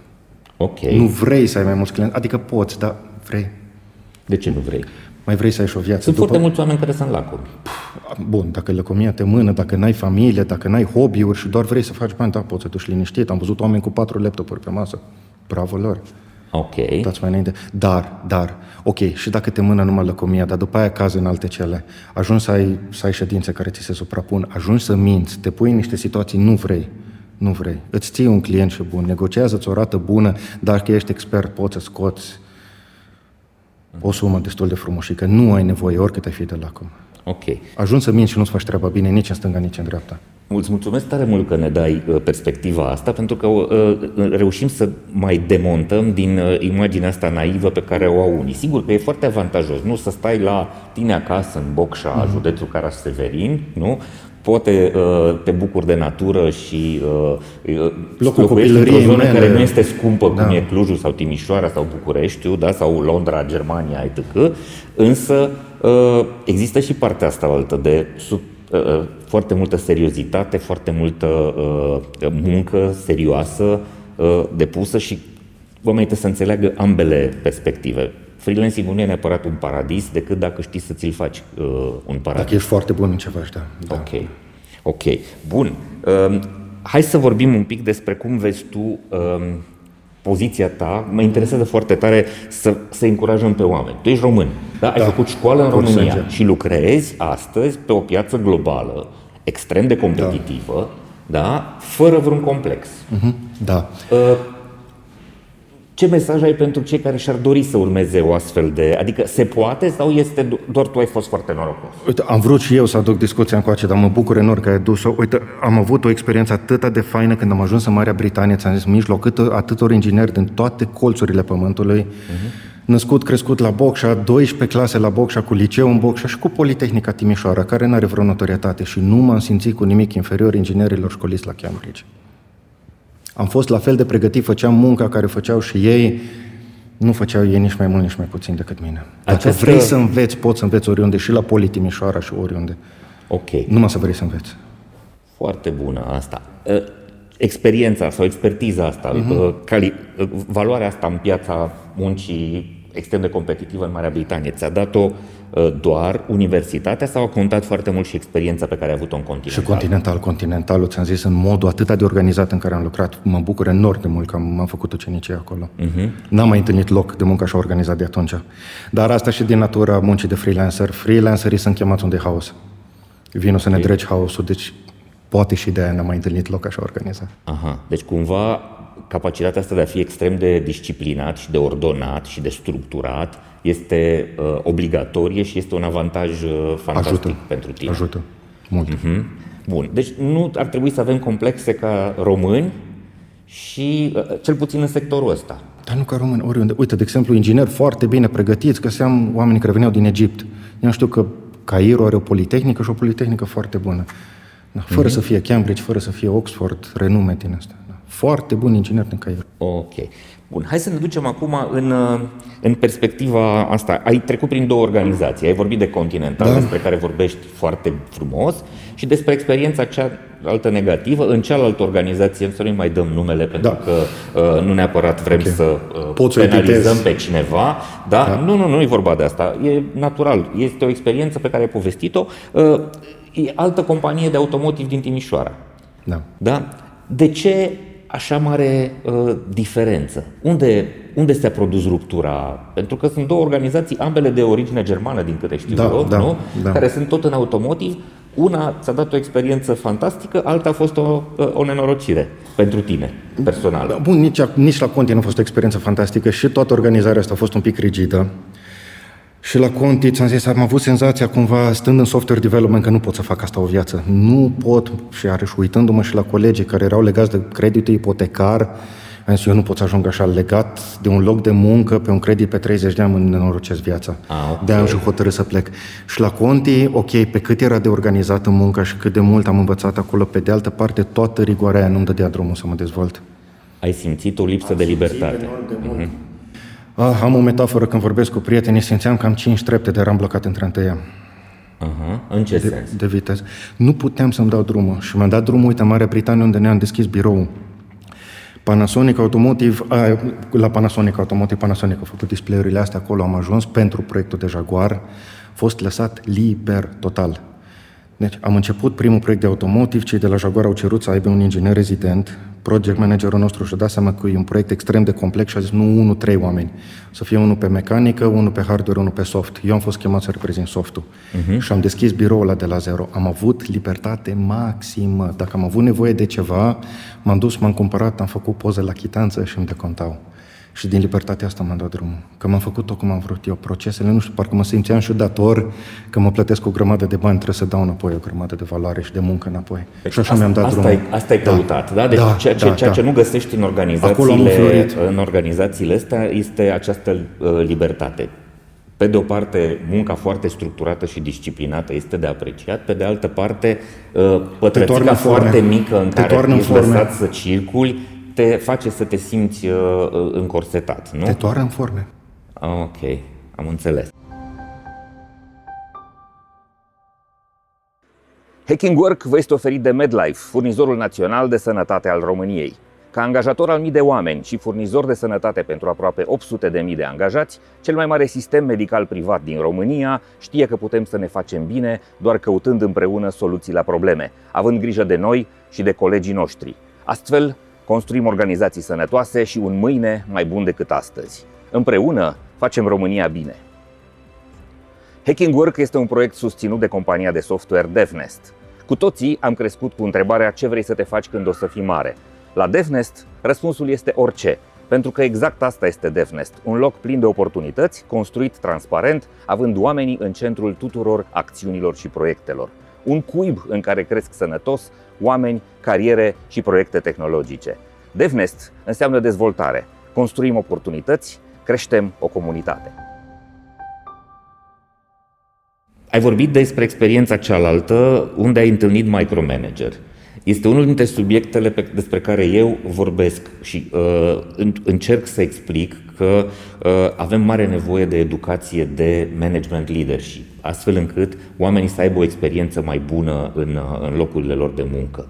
Ok. Nu vrei să ai mai mulți clienți, adică poți, dar vrei. De ce nu vrei? mai vrei să ai și o viață. Sunt după... foarte mulți oameni care sunt lacomi. Bun, dacă lăcomia te mână, dacă n-ai familie, dacă n-ai hobby-uri și doar vrei să faci bani, da, poți să duci liniștit. Am văzut oameni cu patru laptopuri pe masă. Bravo lor. Ok. Dați mai înainte. Dar, dar, ok, și dacă te mână numai lăcomia, dar după aia caz în alte cele, ajungi să ai, să ai ședințe care ți se suprapun, ajungi să minți, te pui în niște situații, nu vrei. Nu vrei. Îți ții un client și bun, negociază-ți o rată bună, dacă ești expert, poți să scoți o sumă destul de frumoșică. Nu ai nevoie, oricât ai fi de lacom. Ok. Ajungi să minți și nu-ți faci treaba bine nici în stânga, nici în dreapta. Îți mulțumesc tare mult că ne dai uh, perspectiva asta, pentru că uh, reușim să mai demontăm din uh, imaginea asta naivă pe care o au unii. Sigur că e foarte avantajos, nu să stai la tine acasă, în Bocșa, mm-hmm. județul Caraș-Severin, nu? poate uh, te bucuri de natură și uh, Locul într-o zonă mele. care nu este scumpă, da. cum e Clujul sau Timișoara sau Bucureștiul, da, sau Londra, Germania, etc. Însă uh, există și partea asta altă de sub, uh, uh, foarte multă seriozitate, foarte multă uh, muncă serioasă uh, depusă și oamenii trebuie să înțeleagă ambele perspective freelancing nu e neapărat un paradis decât dacă știi să ți-l faci uh, un paradis. Dacă ești foarte bun în ce faci, da. da. Ok, ok. Bun. Uh, hai să vorbim un pic despre cum vezi tu uh, poziția ta. Mă interesează foarte tare să, să încurajăm pe oameni. Tu ești român, da? Ai da. făcut școală în România sânge. și lucrezi astăzi pe o piață globală extrem de competitivă, da? da? Fără vreun complex. Uh-huh. Da. Uh, ce mesaj ai pentru cei care și-ar dori să urmeze o astfel de... Adică se poate sau este doar tu ai fost foarte norocos? Uite, am vrut și eu să aduc discuția încoace, dar mă bucur enorm că ai dus-o. Uite, am avut o experiență atât de faină când am ajuns în Marea Britanie, ți-am zis, mijloc, atâtor ingineri din toate colțurile pământului, uh-huh. născut, crescut la Bocșa, 12 clase la Bocșa, cu liceu în Bocșa și cu Politehnica Timișoara, care nu are vreo notorietate și nu m-am simțit cu nimic inferior inginerilor școliți la Cambridge. Am fost la fel de pregătit, făceam munca care făceau și ei, nu făceau ei nici mai mult, nici mai puțin decât mine. Dacă Această... vrei să înveți, poți să înveți oriunde, și la Politimișoara și oriunde. Ok. Numai să vrei să înveți. Foarte bună asta. Ă, experiența sau expertiza asta, uh-huh. cali, ă, valoarea asta în piața muncii extrem de competitivă în Marea Britanie, ți-a dat-o Uh, doar universitatea sau a contat foarte mult și experiența pe care ai avut-o în Continental? Și Continental, Continentalul, ți-am zis, în modul atât de organizat în care am lucrat, mă bucur enorm de mult că am, am făcut ucenicie acolo. Uh-huh. N-am mai întâlnit loc de muncă așa organizat de atunci. Dar asta și din natura muncii de freelancer. Freelancerii sunt chemați unde haos. Vino okay. să ne dregi haosul, deci poate și de aia n-am mai întâlnit loc așa organizat. Aha, deci cumva capacitatea asta de a fi extrem de disciplinat și de ordonat și de structurat este uh, obligatorie și este un avantaj uh, fantastic Ajută. pentru tine. Ajută. Mult. Uh-huh. Bun. Deci nu ar trebui să avem complexe ca români și uh, cel puțin în sectorul ăsta. Dar nu ca români, oriunde. Uite, de exemplu, ingineri foarte bine pregătiți, găseam oameni care veneau din Egipt. Eu știu că Cairo are o politehnică și o politehnică foarte bună. Da, fără uh-huh. să fie Cambridge, fără să fie Oxford, renume din asta. Da. Foarte bun inginer din Cairo. Ok. Bun, hai să ne ducem acum în, în perspectiva asta. Ai trecut prin două organizații. Ai vorbit de Continental, da. despre care vorbești foarte frumos, și despre experiența cealaltă negativă în cealaltă organizație, să nu mai dăm numele, pentru da. că uh, nu neapărat vrem okay. să uh, Poți penalizăm pe cineva. Da? da? Nu, nu, nu e vorba de asta. E natural. Este o experiență pe care ai povestit-o. Uh, e altă companie de automotiv din Timișoara. Da. da? De ce așa mare uh, diferență? Unde, unde s-a produs ruptura? Pentru că sunt două organizații, ambele de origine germană, din câte știu da, eu, da, nu? Da. care sunt tot în automotiv. Una ți-a dat o experiență fantastică, alta a fost o, uh, o nenorocire pentru tine, personal. Da, bun, nici, nici la Conti nu a fost o experiență fantastică și toată organizarea asta a fost un pic rigidă. Și la Conti, ți-am zis, am avut senzația cumva, stând în software development, că nu pot să fac asta o viață. Nu pot, și iarăși uitându-mă și la colegii care erau legați de creditul ipotecar, am zis, eu nu pot să ajung așa legat de un loc de muncă pe un credit pe 30 de ani în nenorocesc viața. Ah, okay. De am și hotărât să plec. Și la Conti, ok, pe cât era de organizată munca și cât de mult am învățat acolo, pe de altă parte, toată rigoarea aia nu-mi dădea drumul să mă dezvolt. Ai simțit o lipsă am de libertate. De mult. Mm-hmm. Ah, am o metaforă când vorbesc cu prietenii, simțeam că am cinci trepte de eram blocat între întâia. Uh-huh. În ce de, sens? De viteză. Nu puteam să-mi dau drumul și mi-am dat drumul, uite, în Marea Britanie, unde ne-am deschis birou. Panasonic Automotive, a, la Panasonic Automotive, Panasonic a făcut display-urile astea, acolo am ajuns pentru proiectul de Jaguar, a fost lăsat liber total. Deci am început primul proiect de automotive, cei de la Jaguar au cerut să aibă un inginer rezident, project managerul nostru și-a dat seama că e un proiect extrem de complex și a zis nu unul, trei oameni. Să fie unul pe mecanică, unul pe hardware, unul pe soft. Eu am fost chemat să reprezint softul. Uh-huh. Și am deschis biroul ăla de la zero. Am avut libertate maximă. Dacă am avut nevoie de ceva, m-am dus, m-am cumpărat, am făcut poze la chitanță și îmi decontau. Și din libertatea asta m-am dat drumul. Că m-am făcut tot cum am vrut eu. Procesele, nu știu, parcă mă simțeam și dator că mă plătesc o grămadă de bani, trebuie să dau înapoi o grămadă de valoare și de muncă înapoi. Deci și așa asta, mi-am dat asta drumul. Ai, asta ai căutat, da? da? Deci da, ceea, ce, da, ceea da. ce nu găsești în organizațiile, în organizațiile astea este această uh, libertate. Pe de o parte, munca foarte structurată și disciplinată este de apreciat, pe de altă parte, uh, pătrățica foarte mică în Te care ești lăsat să circuli te face să te simți uh, uh, încorsetat, nu? Te toară în forme. Ah, ok, am înțeles. Hacking Work vă este oferit de MedLife, furnizorul național de sănătate al României. Ca angajator al mii de oameni și furnizor de sănătate pentru aproape 800 de mii de angajați, cel mai mare sistem medical privat din România știe că putem să ne facem bine doar căutând împreună soluții la probleme, având grijă de noi și de colegii noștri. Astfel, construim organizații sănătoase și un mâine mai bun decât astăzi. Împreună facem România bine. Hacking Work este un proiect susținut de compania de software DevNest. Cu toții am crescut cu întrebarea ce vrei să te faci când o să fii mare. La DevNest, răspunsul este orice, pentru că exact asta este DevNest, un loc plin de oportunități, construit transparent, având oamenii în centrul tuturor acțiunilor și proiectelor. Un cuib în care cresc sănătos oameni, cariere și proiecte tehnologice. DevNest înseamnă dezvoltare. Construim oportunități, creștem o comunitate. Ai vorbit despre experiența cealaltă, unde ai întâlnit micromanager. Este unul dintre subiectele pe, despre care eu vorbesc și uh, încerc să explic că uh, avem mare nevoie de educație de management leadership, astfel încât oamenii să aibă o experiență mai bună în, uh, în locurile lor de muncă.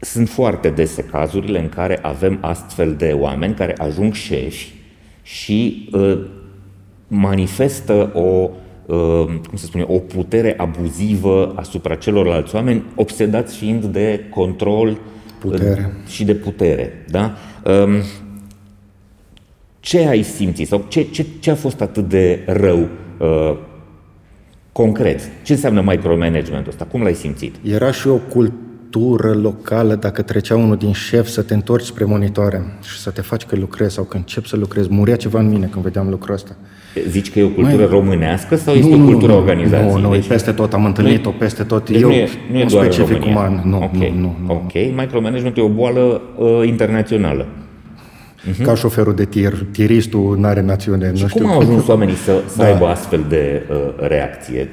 Sunt foarte dese cazurile în care avem astfel de oameni care ajung șefi și uh, manifestă o Uh, cum să spune, o putere abuzivă asupra celorlalți oameni, obsedați fiind de control putere. și de putere. Da? Um, ce ai simțit sau ce, ce, ce a fost atât de rău uh, concret? Ce înseamnă micromanagementul ăsta? Cum l-ai simțit? Era și o cultură locală dacă trecea unul din șef să te întorci spre monitoare și să te faci că lucrezi sau că începi să lucrezi. Murea ceva în mine când vedeam lucrul ăsta. Uh, Zici că e o cultură Mai... românească sau este nu, o cultură nu, organizației? Nu, nu, deci, peste tot, am întâlnit-o peste tot. Deci Eu, nu e, nu e un doar specific în uman. Nu, okay. nu, nu, nu. Ok, micromanagement e o boală uh, internațională. Uh-huh. Ca șoferul de tir, tiristul nu are națiune. Și nu cum știu. au ajuns oamenii să, să da. aibă astfel de uh, reacție?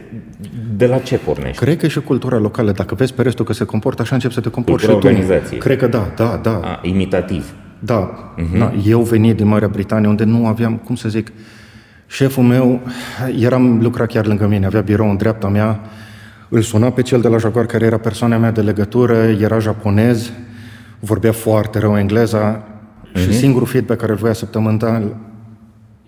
De la ce pornește? Cred că e și cultura locală. Dacă vezi pe restul că se comportă așa, încep să te comporți și Cultura tu. organizației. Cred că da, da, da. A, imitativ. Da, uh-huh. da. Eu venit din Marea Britanie, unde nu aveam, cum să zic, șeful meu, eram lucra chiar lângă mine, avea birou în dreapta mea, îl suna pe cel de la Jaguar, care era persoana mea de legătură, era japonez, vorbea foarte rău engleza uh-huh. și singurul feedback care îl voia săptămânal,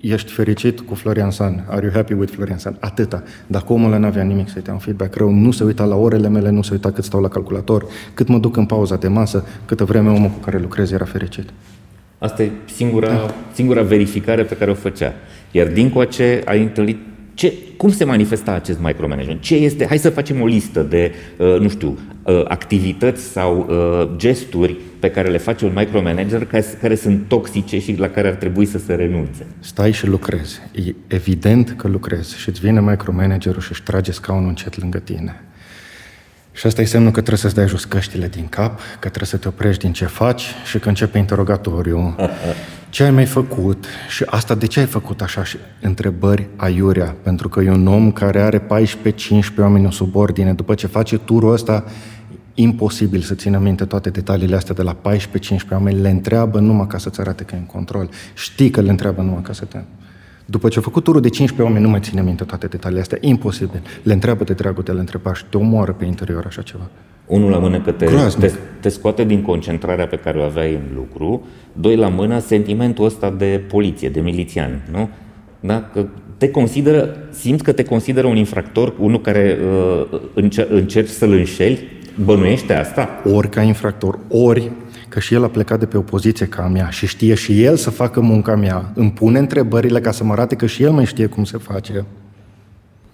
ești fericit cu Florian San, are you happy with Florian San? Atâta. Dacă omul ăla n-avea nimic să-i dea un feedback rău, nu se uita la orele mele, nu se uita cât stau la calculator, cât mă duc în pauza de masă, câtă vreme omul cu care lucrez era fericit. Asta e singura, singura verificare pe care o făcea. Iar dincoace ai întâlnit ce, cum se manifesta acest micromanagement? Ce este? Hai să facem o listă de, uh, nu știu, uh, activități sau uh, gesturi pe care le face un micromanager care, care sunt toxice și la care ar trebui să se renunțe. Stai și lucrezi. E evident că lucrezi și îți vine micromanagerul și își trage scaunul încet lângă tine. Și asta e semnul că trebuie să-ți dai jos căștile din cap, că trebuie să te oprești din ce faci și că începe interrogatoriu. Ce ai mai făcut? Și asta de ce ai făcut așa? Și întrebări aiurea, pentru că e un om care are 14-15 oameni în subordine. După ce face turul ăsta, imposibil să țină minte toate detaliile astea de la 14-15 oameni. Le întreabă numai ca să-ți arate că e în control. Știi că le întreabă numai ca să te... După ce a făcut turul de 15 oameni, nu mai ține minte toate detaliile astea. Imposibil. Le întreabă de dragul de le întreba și te omoară pe interior așa ceva. Unul la mână că te, Groaznic. te, te scoate din concentrarea pe care o aveai în lucru, doi la mână sentimentul ăsta de poliție, de milițian, nu? Da? Că te consideră, simți că te consideră un infractor, unul care uh, înce- încerci să-l înșeli, bănuiește asta? Ori ca infractor, ori că și el a plecat de pe o poziție ca a mea și știe și el să facă munca mea. Îmi pune întrebările ca să mă arate că și el mai știe cum se face.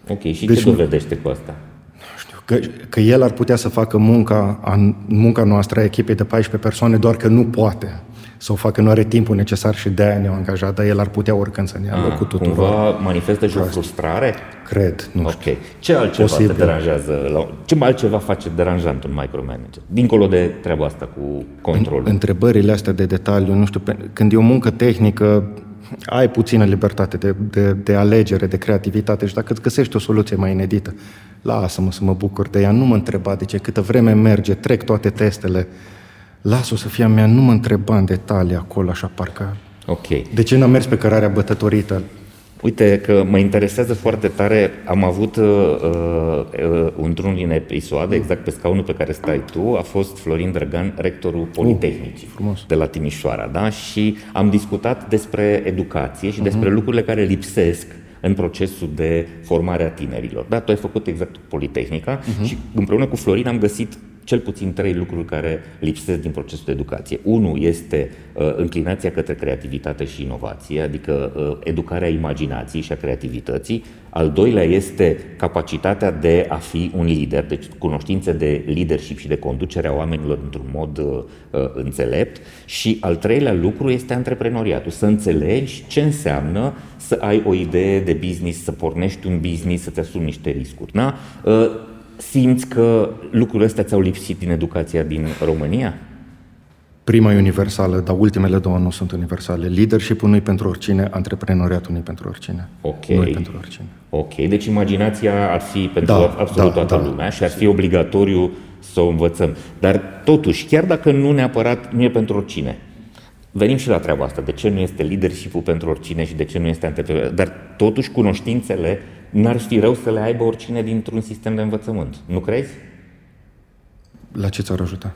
Ok, și Deci ce nu- dovedește cu asta? Nu știu, că, că el ar putea să facă munca, a, munca noastră a echipei de 14 persoane, doar că nu poate să o facă, nu are timpul necesar și de-aia ne-au angajat, dar el ar putea oricând să ne ia locul tuturor. Ah, Cumva manifestă și o frustrare? Cred, nu știu. Ok. Ce altceva Posibil. te deranjează? La... Ce altceva face deranjant un micromanager? Dincolo de treaba asta cu controlul. Întrebările astea de detaliu, nu știu, pe- când e o muncă tehnică, ai puțină libertate de, de, de alegere, de creativitate și dacă îți găsești o soluție mai inedită, lasă-mă să mă bucur de ea, nu mă întreba de ce, câtă vreme merge, trec toate testele, las-o să fie a mea, nu mă întreba în detalii acolo, așa parcă... Ok. De ce n-am mers pe cărarea bătătorită? Uite că mă interesează foarte tare, am avut uh, uh, într-un din episoade, exact pe scaunul pe care stai tu, a fost Florin Drăgan, rectorul Politehnicii frumos. de la Timișoara, da? Și am discutat despre educație și despre lucrurile care lipsesc în procesul de formare a tinerilor. Da, tu ai făcut exact Politehnica și împreună cu Florin am găsit cel puțin trei lucruri care lipsesc din procesul de educație. Unul este uh, înclinația către creativitate și inovație, adică uh, educarea imaginației și a creativității. Al doilea este capacitatea de a fi un lider, deci cunoștințe de leadership și de conducere a oamenilor într-un mod uh, uh, înțelept. Și al treilea lucru este antreprenoriatul, să înțelegi ce înseamnă să ai o idee de business, să pornești un business, să-ți asumi niște riscuri. Da? Uh, Simți că lucrurile astea ți-au lipsit din educația din România? Prima e universală, dar ultimele două nu sunt universale. Leadership-ul nu pentru oricine, antreprenoriatul nu pentru oricine. Ok. Nu pentru oricine. Ok, deci imaginația ar fi pentru Da, absolut da, toată da. lumea și ar fi obligatoriu să o învățăm. Dar totuși, chiar dacă nu neapărat nu e pentru oricine, venim și la treaba asta. De ce nu este leadership-ul pentru oricine și de ce nu este antreprenor? Dar totuși cunoștințele n-ar fi rău să le aibă oricine dintr-un sistem de învățământ. Nu crezi? La ce ți-ar ajuta?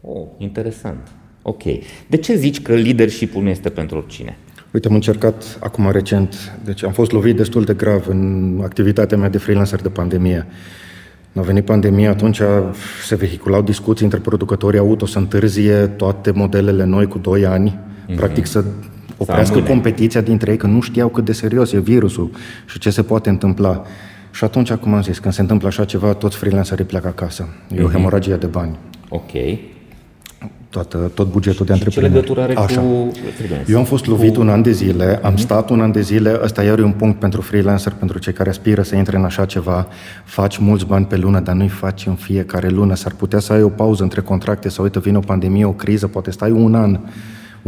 Oh, interesant. Ok. De ce zici că leadership-ul nu este pentru oricine? Uite, am încercat acum recent, deci am fost lovit destul de grav în activitatea mea de freelancer de pandemie. A venit pandemia, atunci se vehiculau discuții între producătorii auto să întârzie toate modelele noi cu 2 ani, practic să oprească amâne. competiția dintre ei, că nu știau cât de serios e virusul și ce se poate întâmpla. Și atunci, cum am zis, când se întâmplă așa ceva, toți freelancerii pleacă acasă. E o hemoragie de bani. Ok. toată, tot bugetul de și antreprenor. ce legătură are Așa. cu freelance? Eu am fost lovit cu... un an de zile, am uh-huh. stat un an de zile, ăsta iar e un punct pentru freelancer, pentru cei care aspiră să intre în așa ceva. Faci mulți bani pe lună, dar nu-i faci în fiecare lună. S-ar putea să ai o pauză între contracte, sau uite, vine o pandemie, o criză, poate stai un an,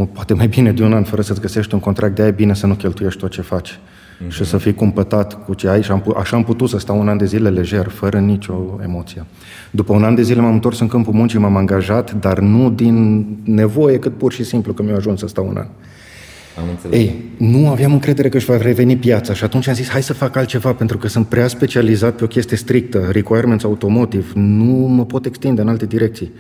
poate mai bine de un an fără să-ți găsești un contract, de aia e bine să nu cheltuiești tot ce faci uh-huh. și să fii cumpătat cu ce ai și am, așa am putut să stau un an de zile lejer, fără nicio emoție. După un an de zile m-am întors în câmpul muncii, m-am angajat, dar nu din nevoie, cât pur și simplu că mi-a ajuns să stau un an. Am înțeles. Ei, nu aveam încredere că își va reveni piața și atunci am zis hai să fac altceva pentru că sunt prea specializat pe o chestie strictă, requirements automotive, nu mă pot extinde în alte direcții.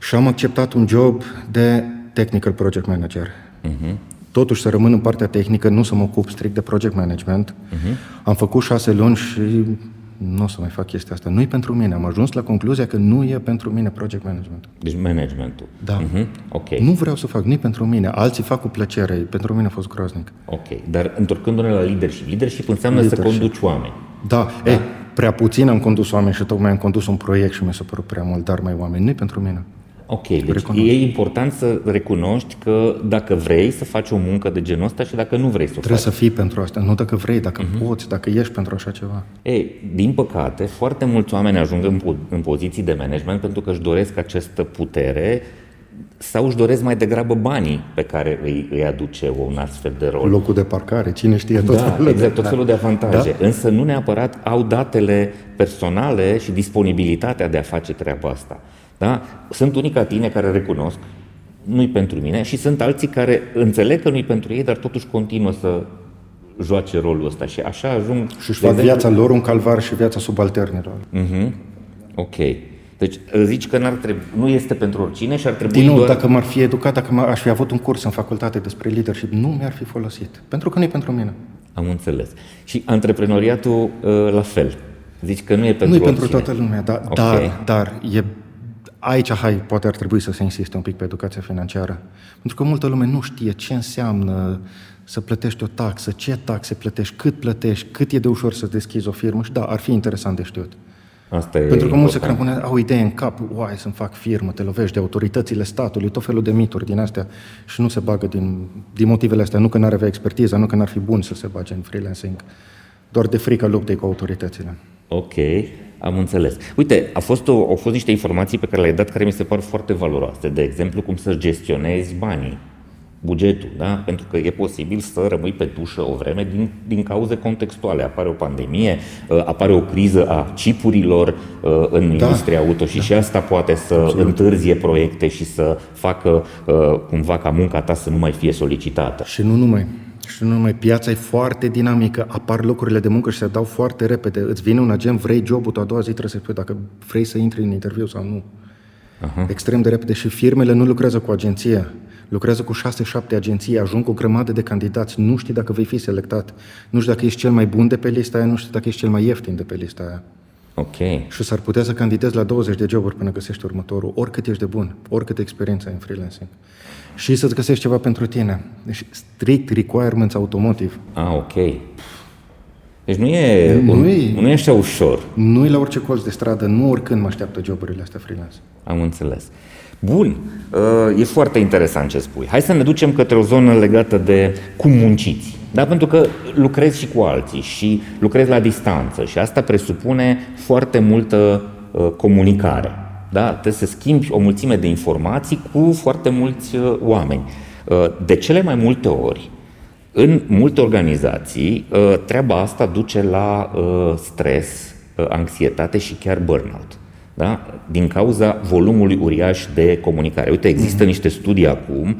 Și am acceptat un job de technical project manager. Uh-huh totuși să rămân în partea tehnică, nu să mă ocup strict de project management. Uh-huh. Am făcut șase luni și nu o să mai fac chestia asta. Nu e pentru mine. Am ajuns la concluzia că nu e pentru mine project management. Deci managementul. Da. Uh-huh. Ok. Nu vreau să fac, nici pentru mine. Alții fac cu plăcere. Pentru mine a fost groaznic. Ok. Dar întorcându-ne la leadership. Leadership înseamnă leadership. să conduci oameni. Da. da. Ei, prea puțin am condus oameni și tocmai am condus un proiect și mi s-a părut prea mult, dar mai oameni. Nu pentru mine. Ok, deci recunosc. e important să recunoști că dacă vrei să faci o muncă de genul ăsta și dacă nu vrei să o Trebuie faci. să fii pentru asta, nu dacă vrei, dacă uh-huh. poți, dacă ești pentru așa ceva. Ei, din păcate, foarte mulți oameni ajung în, în poziții de management pentru că își doresc această putere sau își doresc mai degrabă banii pe care îi, îi aduce un astfel de rol. Locul de parcare, cine știe tot da, felul exact, de, tot felul de avantaje. Da? Însă nu neapărat au datele personale și disponibilitatea de a face treaba asta. Da? Sunt unii ca tine care recunosc, nu-i pentru mine, și sunt alții care înțeleg că nu-i pentru ei, dar totuși continuă să joace rolul ăsta și așa ajung... Și își fac viața lor un calvar și viața subalternilor. Uh-huh. Ok. Deci zici că n-ar trebui, nu este pentru oricine și ar trebui Din nou, doar... dacă m-ar fi educat, dacă aș fi avut un curs în facultate despre leadership, nu mi-ar fi folosit. Pentru că nu e pentru mine. Am înțeles. Și antreprenoriatul uh, la fel. Zici că nu e pentru Nu e pentru toată lumea, da, okay. dar, dar e Aici, hai, poate ar trebui să se insiste un pic pe educația financiară. Pentru că multă lume nu știe ce înseamnă să plătești o taxă, ce taxe plătești, cât plătești, cât e de ușor să deschizi o firmă și da, ar fi interesant de știut. Asta e Pentru că mulți se crampune, au idee în cap, uai, să-mi fac firmă, te lovești de autoritățile statului, tot felul de mituri din astea și nu se bagă din, din motivele astea, nu că n-ar avea expertiză, nu că n-ar fi bun să se bage în freelancing, doar de frică luptei cu autoritățile. Ok. Am înțeles. Uite, a fost o, au fost niște informații pe care le-ai dat care mi se par foarte valoroase. De exemplu, cum să gestionezi banii, bugetul, da? Pentru că e posibil să rămâi pe tușă o vreme din, din cauze contextuale. Apare o pandemie, uh, apare o criză a chipurilor uh, în da. industria auto și da. și asta poate să Absolut. întârzie proiecte și să facă uh, cumva ca munca ta să nu mai fie solicitată. Și nu numai. Și nu numai, piața e foarte dinamică, apar locurile de muncă și se dau foarte repede. Îți vine un agent, vrei jobul, tu a doua zi trebuie să spui dacă vrei să intri în interviu sau nu. Aha. Extrem de repede și firmele nu lucrează cu agenția, lucrează cu 6-7 agenții, ajung cu o grămadă de candidați, nu știi dacă vei fi selectat, nu știu dacă ești cel mai bun de pe lista aia, nu știu dacă ești cel mai ieftin de pe lista aia. Ok. Și s-ar putea să candidezi la 20 de joburi până găsești următorul, oricât ești de bun, oricât experiență ai în freelancing și să-ți găsești ceva pentru tine. Deci strict requirements automotive. Ah, ok. Deci nu e, nu, un, e, nu e așa ușor. Nu e la orice colț de stradă, nu oricând mă așteaptă joburile astea freelance. Am înțeles. Bun, uh, e foarte interesant ce spui. Hai să ne ducem către o zonă legată de cum munciți. Da? Pentru că lucrezi și cu alții și lucrezi la distanță și asta presupune foarte multă uh, comunicare. Da? Trebuie să schimbi o mulțime de informații cu foarte mulți uh, oameni. Uh, de cele mai multe ori, în multe organizații, uh, treaba asta duce la stres, anxietate și chiar burnout. Da? Din cauza volumului uriaș de comunicare. Uite, există mm-hmm. niște studii acum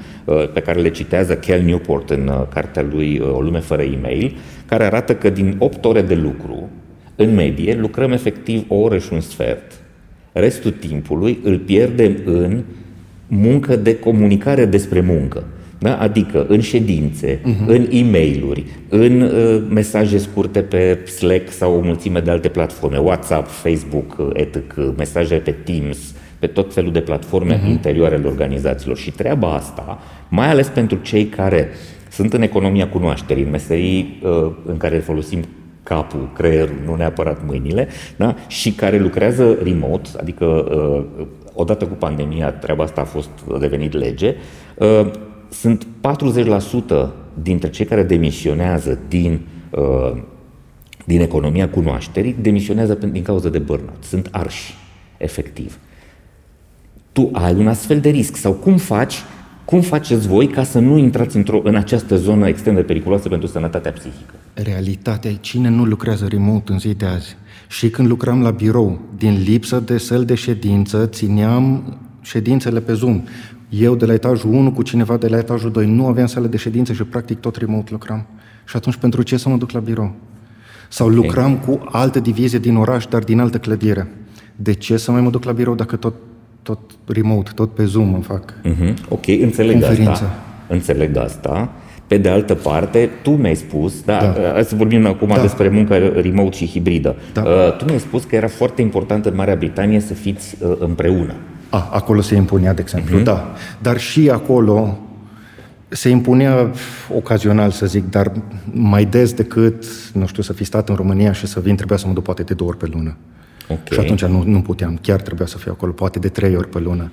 pe care le citează Cal Newport în cartea lui O lume fără e-mail, care arată că din 8 ore de lucru, în medie, lucrăm efectiv o oră și un sfert restul timpului îl pierdem în muncă de comunicare despre muncă. Da? Adică în ședințe, uh-huh. în e mail în uh, mesaje scurte pe Slack sau o mulțime de alte platforme, WhatsApp, Facebook, uh, etc., mesaje pe Teams, pe tot felul de platforme uh-huh. interioare ale organizațiilor. Și treaba asta, mai ales pentru cei care sunt în economia cunoașterii, în meserii uh, în care folosim capul, creierul, nu neapărat mâinile, da? și care lucrează remote, adică uh, odată cu pandemia, treaba asta a fost a devenit lege, sunt 40% dintre cei care demisionează din, din economia cunoașterii, demisionează din cauza de burnout. Sunt arși, efectiv. Tu ai un astfel de risc sau cum faci cum faceți voi ca să nu intrați într-o, în această zonă extrem de periculoasă pentru sănătatea psihică? Realitatea e cine nu lucrează remote în zi de azi. Și când lucram la birou, din lipsă de săl de ședință, țineam ședințele pe Zoom. Eu de la etajul 1 cu cineva de la etajul 2 nu aveam sală de ședință și practic tot remote lucram. Și atunci pentru ce să mă duc la birou? Sau okay. lucram cu altă divizie din oraș, dar din altă clădire. De ce să mai mă duc la birou dacă tot tot remote, tot pe Zoom îmi fac uh-huh. Ok, înțeleg conferință. asta. Înțeleg asta. Pe de altă parte, tu mi-ai spus, da, da. hai să vorbim acum da. despre munca remote și hibridă. Da. Uh, tu mi-ai spus că era foarte important în Marea Britanie să fiți uh, împreună. A, acolo se impunea, de exemplu, uh-huh. da. Dar și acolo se impunea ocazional, să zic, dar mai des decât, nu știu, să fi stat în România și să vin, trebuia să mă duc poate de două ori pe lună. Okay. Și atunci nu, nu puteam, chiar trebuia să fiu acolo, poate de trei ori pe lună.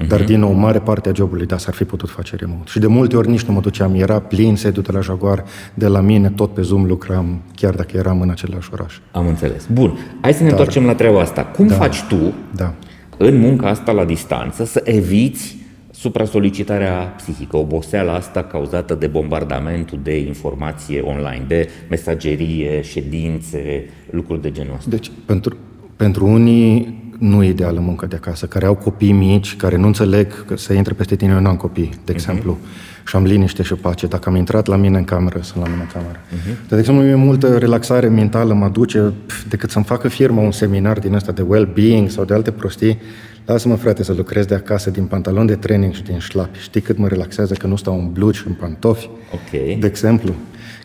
Uh-huh. Dar, din nou, mare parte a jobului, da, s-ar fi putut face remote. Și de multe ori nici nu mă duceam, era plin sediul de la Jaguar, de la mine, tot pe Zoom lucram, chiar dacă eram în același oraș. Am înțeles. Bun, hai să ne Dar, întoarcem la treaba asta. Cum da, faci tu, da. în munca asta la distanță, să eviți supra-solicitarea psihică, oboseala asta cauzată de bombardamentul de informație online, de mesagerie, ședințe, lucruri de genul ăsta? Deci, pentru, pentru unii nu e ideală munca de acasă, care au copii mici, care nu înțeleg că să intre peste tine, eu nu am copii, de uh-huh. exemplu, și am liniște și pace. Dacă am intrat la mine în cameră, sunt la mine în cameră. Uh-huh. de exemplu, e multă relaxare mentală mă duce decât să-mi facă firma un seminar din ăsta de well-being sau de alte prostii. Lasă-mă, frate, să lucrez de acasă din pantalon de training și din șlapi. Știi cât mă relaxează că nu stau în blugi și în pantofi? Okay. De exemplu,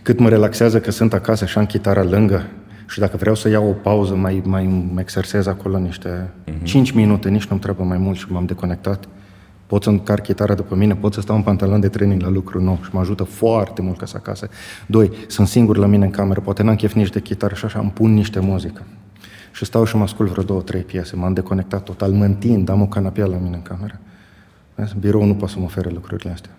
cât mă relaxează că sunt acasă și am chitara lângă și dacă vreau să iau o pauză, mai, mai exersez acolo niște uh-huh. Mhm. 5 minute, nici nu-mi trebuie mai mult și m-am deconectat. Pot să încarc chitara după mine, pot să stau în pantalon de training la lucru nou și mă ajută foarte mult ca să acasă. Doi, sunt singur la mine în cameră, poate n-am chef nici de chitară și așa îmi pun niște muzică. Și stau și mă ascult vreo două, trei piese, m-am deconectat total, mă întind, am o canapea la mine în cameră. Birou nu poate să mă ofere lucrurile astea.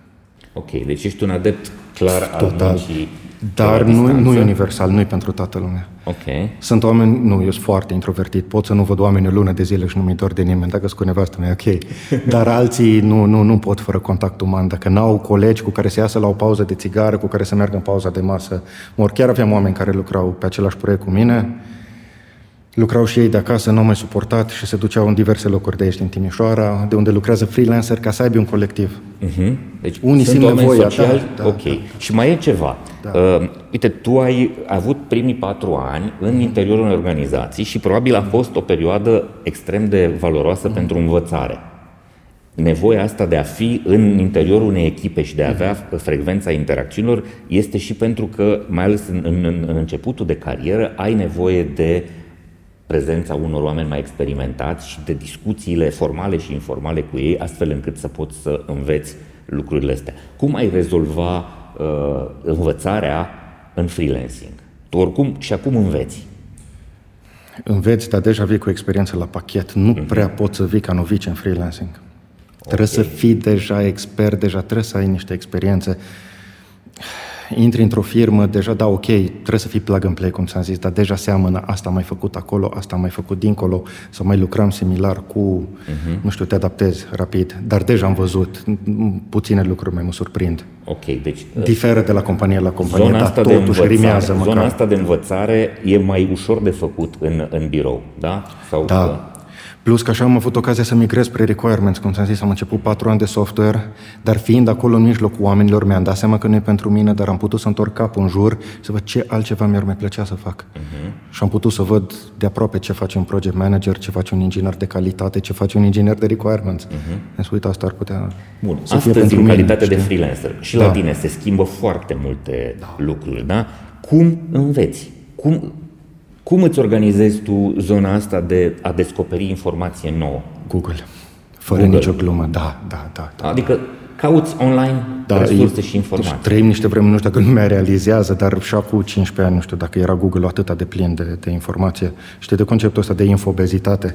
Ok, deci ești un adept clar Total. al muncii dar nu, nu e universal, nu e pentru toată lumea. Ok. Sunt oameni, nu, eu sunt foarte introvertit, pot să nu văd oameni o lună de zile și nu mi dor de nimeni, dacă sunt cu nevastă mea, ok. Dar alții nu, nu, nu pot fără contact uman, dacă n-au colegi cu care să iasă la o pauză de țigară, cu care să meargă în pauza de masă. Mor, chiar aveam oameni care lucrau pe același proiect cu mine, lucrau și ei de acasă, nu au mai suportat și se duceau în diverse locuri de aici din Timișoara, de unde lucrează freelancer ca să aibă un colectiv. Uh-huh. Deci Unii sunt simt nevoia. Sociali, da, da, ok. Da. Și mai e ceva. Da. Uh, uite, tu ai avut primii patru ani în interiorul unei organizații și probabil a fost o perioadă extrem de valoroasă uh-huh. pentru învățare. Nevoia asta de a fi în interiorul unei echipe și de a avea uh-huh. frecvența interacțiunilor este și pentru că, mai ales în, în, în începutul de carieră, ai nevoie de prezența unor oameni mai experimentați și de discuțiile formale și informale cu ei, astfel încât să poți să înveți lucrurile astea. Cum ai rezolva uh, învățarea în freelancing? Tu oricum și acum înveți. Înveți, dar deja vii cu experiență la pachet. Nu uh-huh. prea poți să vii ca novice în freelancing. Okay. Trebuie să fii deja expert, deja trebuie să ai niște experiențe intri într-o firmă, deja da, ok, trebuie să fii plug and play, cum ți-am zis, dar deja seamănă, asta am mai făcut acolo, asta am mai făcut dincolo, sau mai lucram similar cu, uh-huh. nu știu, te adaptezi rapid, dar deja am văzut, puține lucruri mai mă surprind. Ok, deci... Diferă de la companie la companie, zona asta dar totuși de rimează măcar. Zona asta de învățare e mai ușor de făcut în, în birou, da? Sau da, că... Plus că așa am avut ocazia să migrez spre requirements, cum ți-am zis, am început patru ani de software, dar fiind acolo în mijlocul oamenilor, mi-am dat seama că nu e pentru mine, dar am putut să întorc capul în jur să văd ce altceva mi-ar mai plăcea să fac. Uh-huh. Și am putut să văd de aproape ce face un project manager, ce face un inginer de calitate, ce face un inginer de requirements. Uh-huh. Îmi uite, asta ar putea Bun, să astăzi, fie pentru în mine, calitate știi? de freelancer, și da. la tine se schimbă foarte multe da. lucruri, da? Cum înveți? Cum, cum îți organizezi tu zona asta de a descoperi informație nouă? Google. Fără Google. nicio glumă, da, da, da. da adică cauți online da, resurse și informații. Deci trăim niște vremuri, nu știu dacă lumea realizează, dar și acum 15 ani, nu știu dacă era Google atât de plin de, de informație. Știi de conceptul ăsta de infobezitate.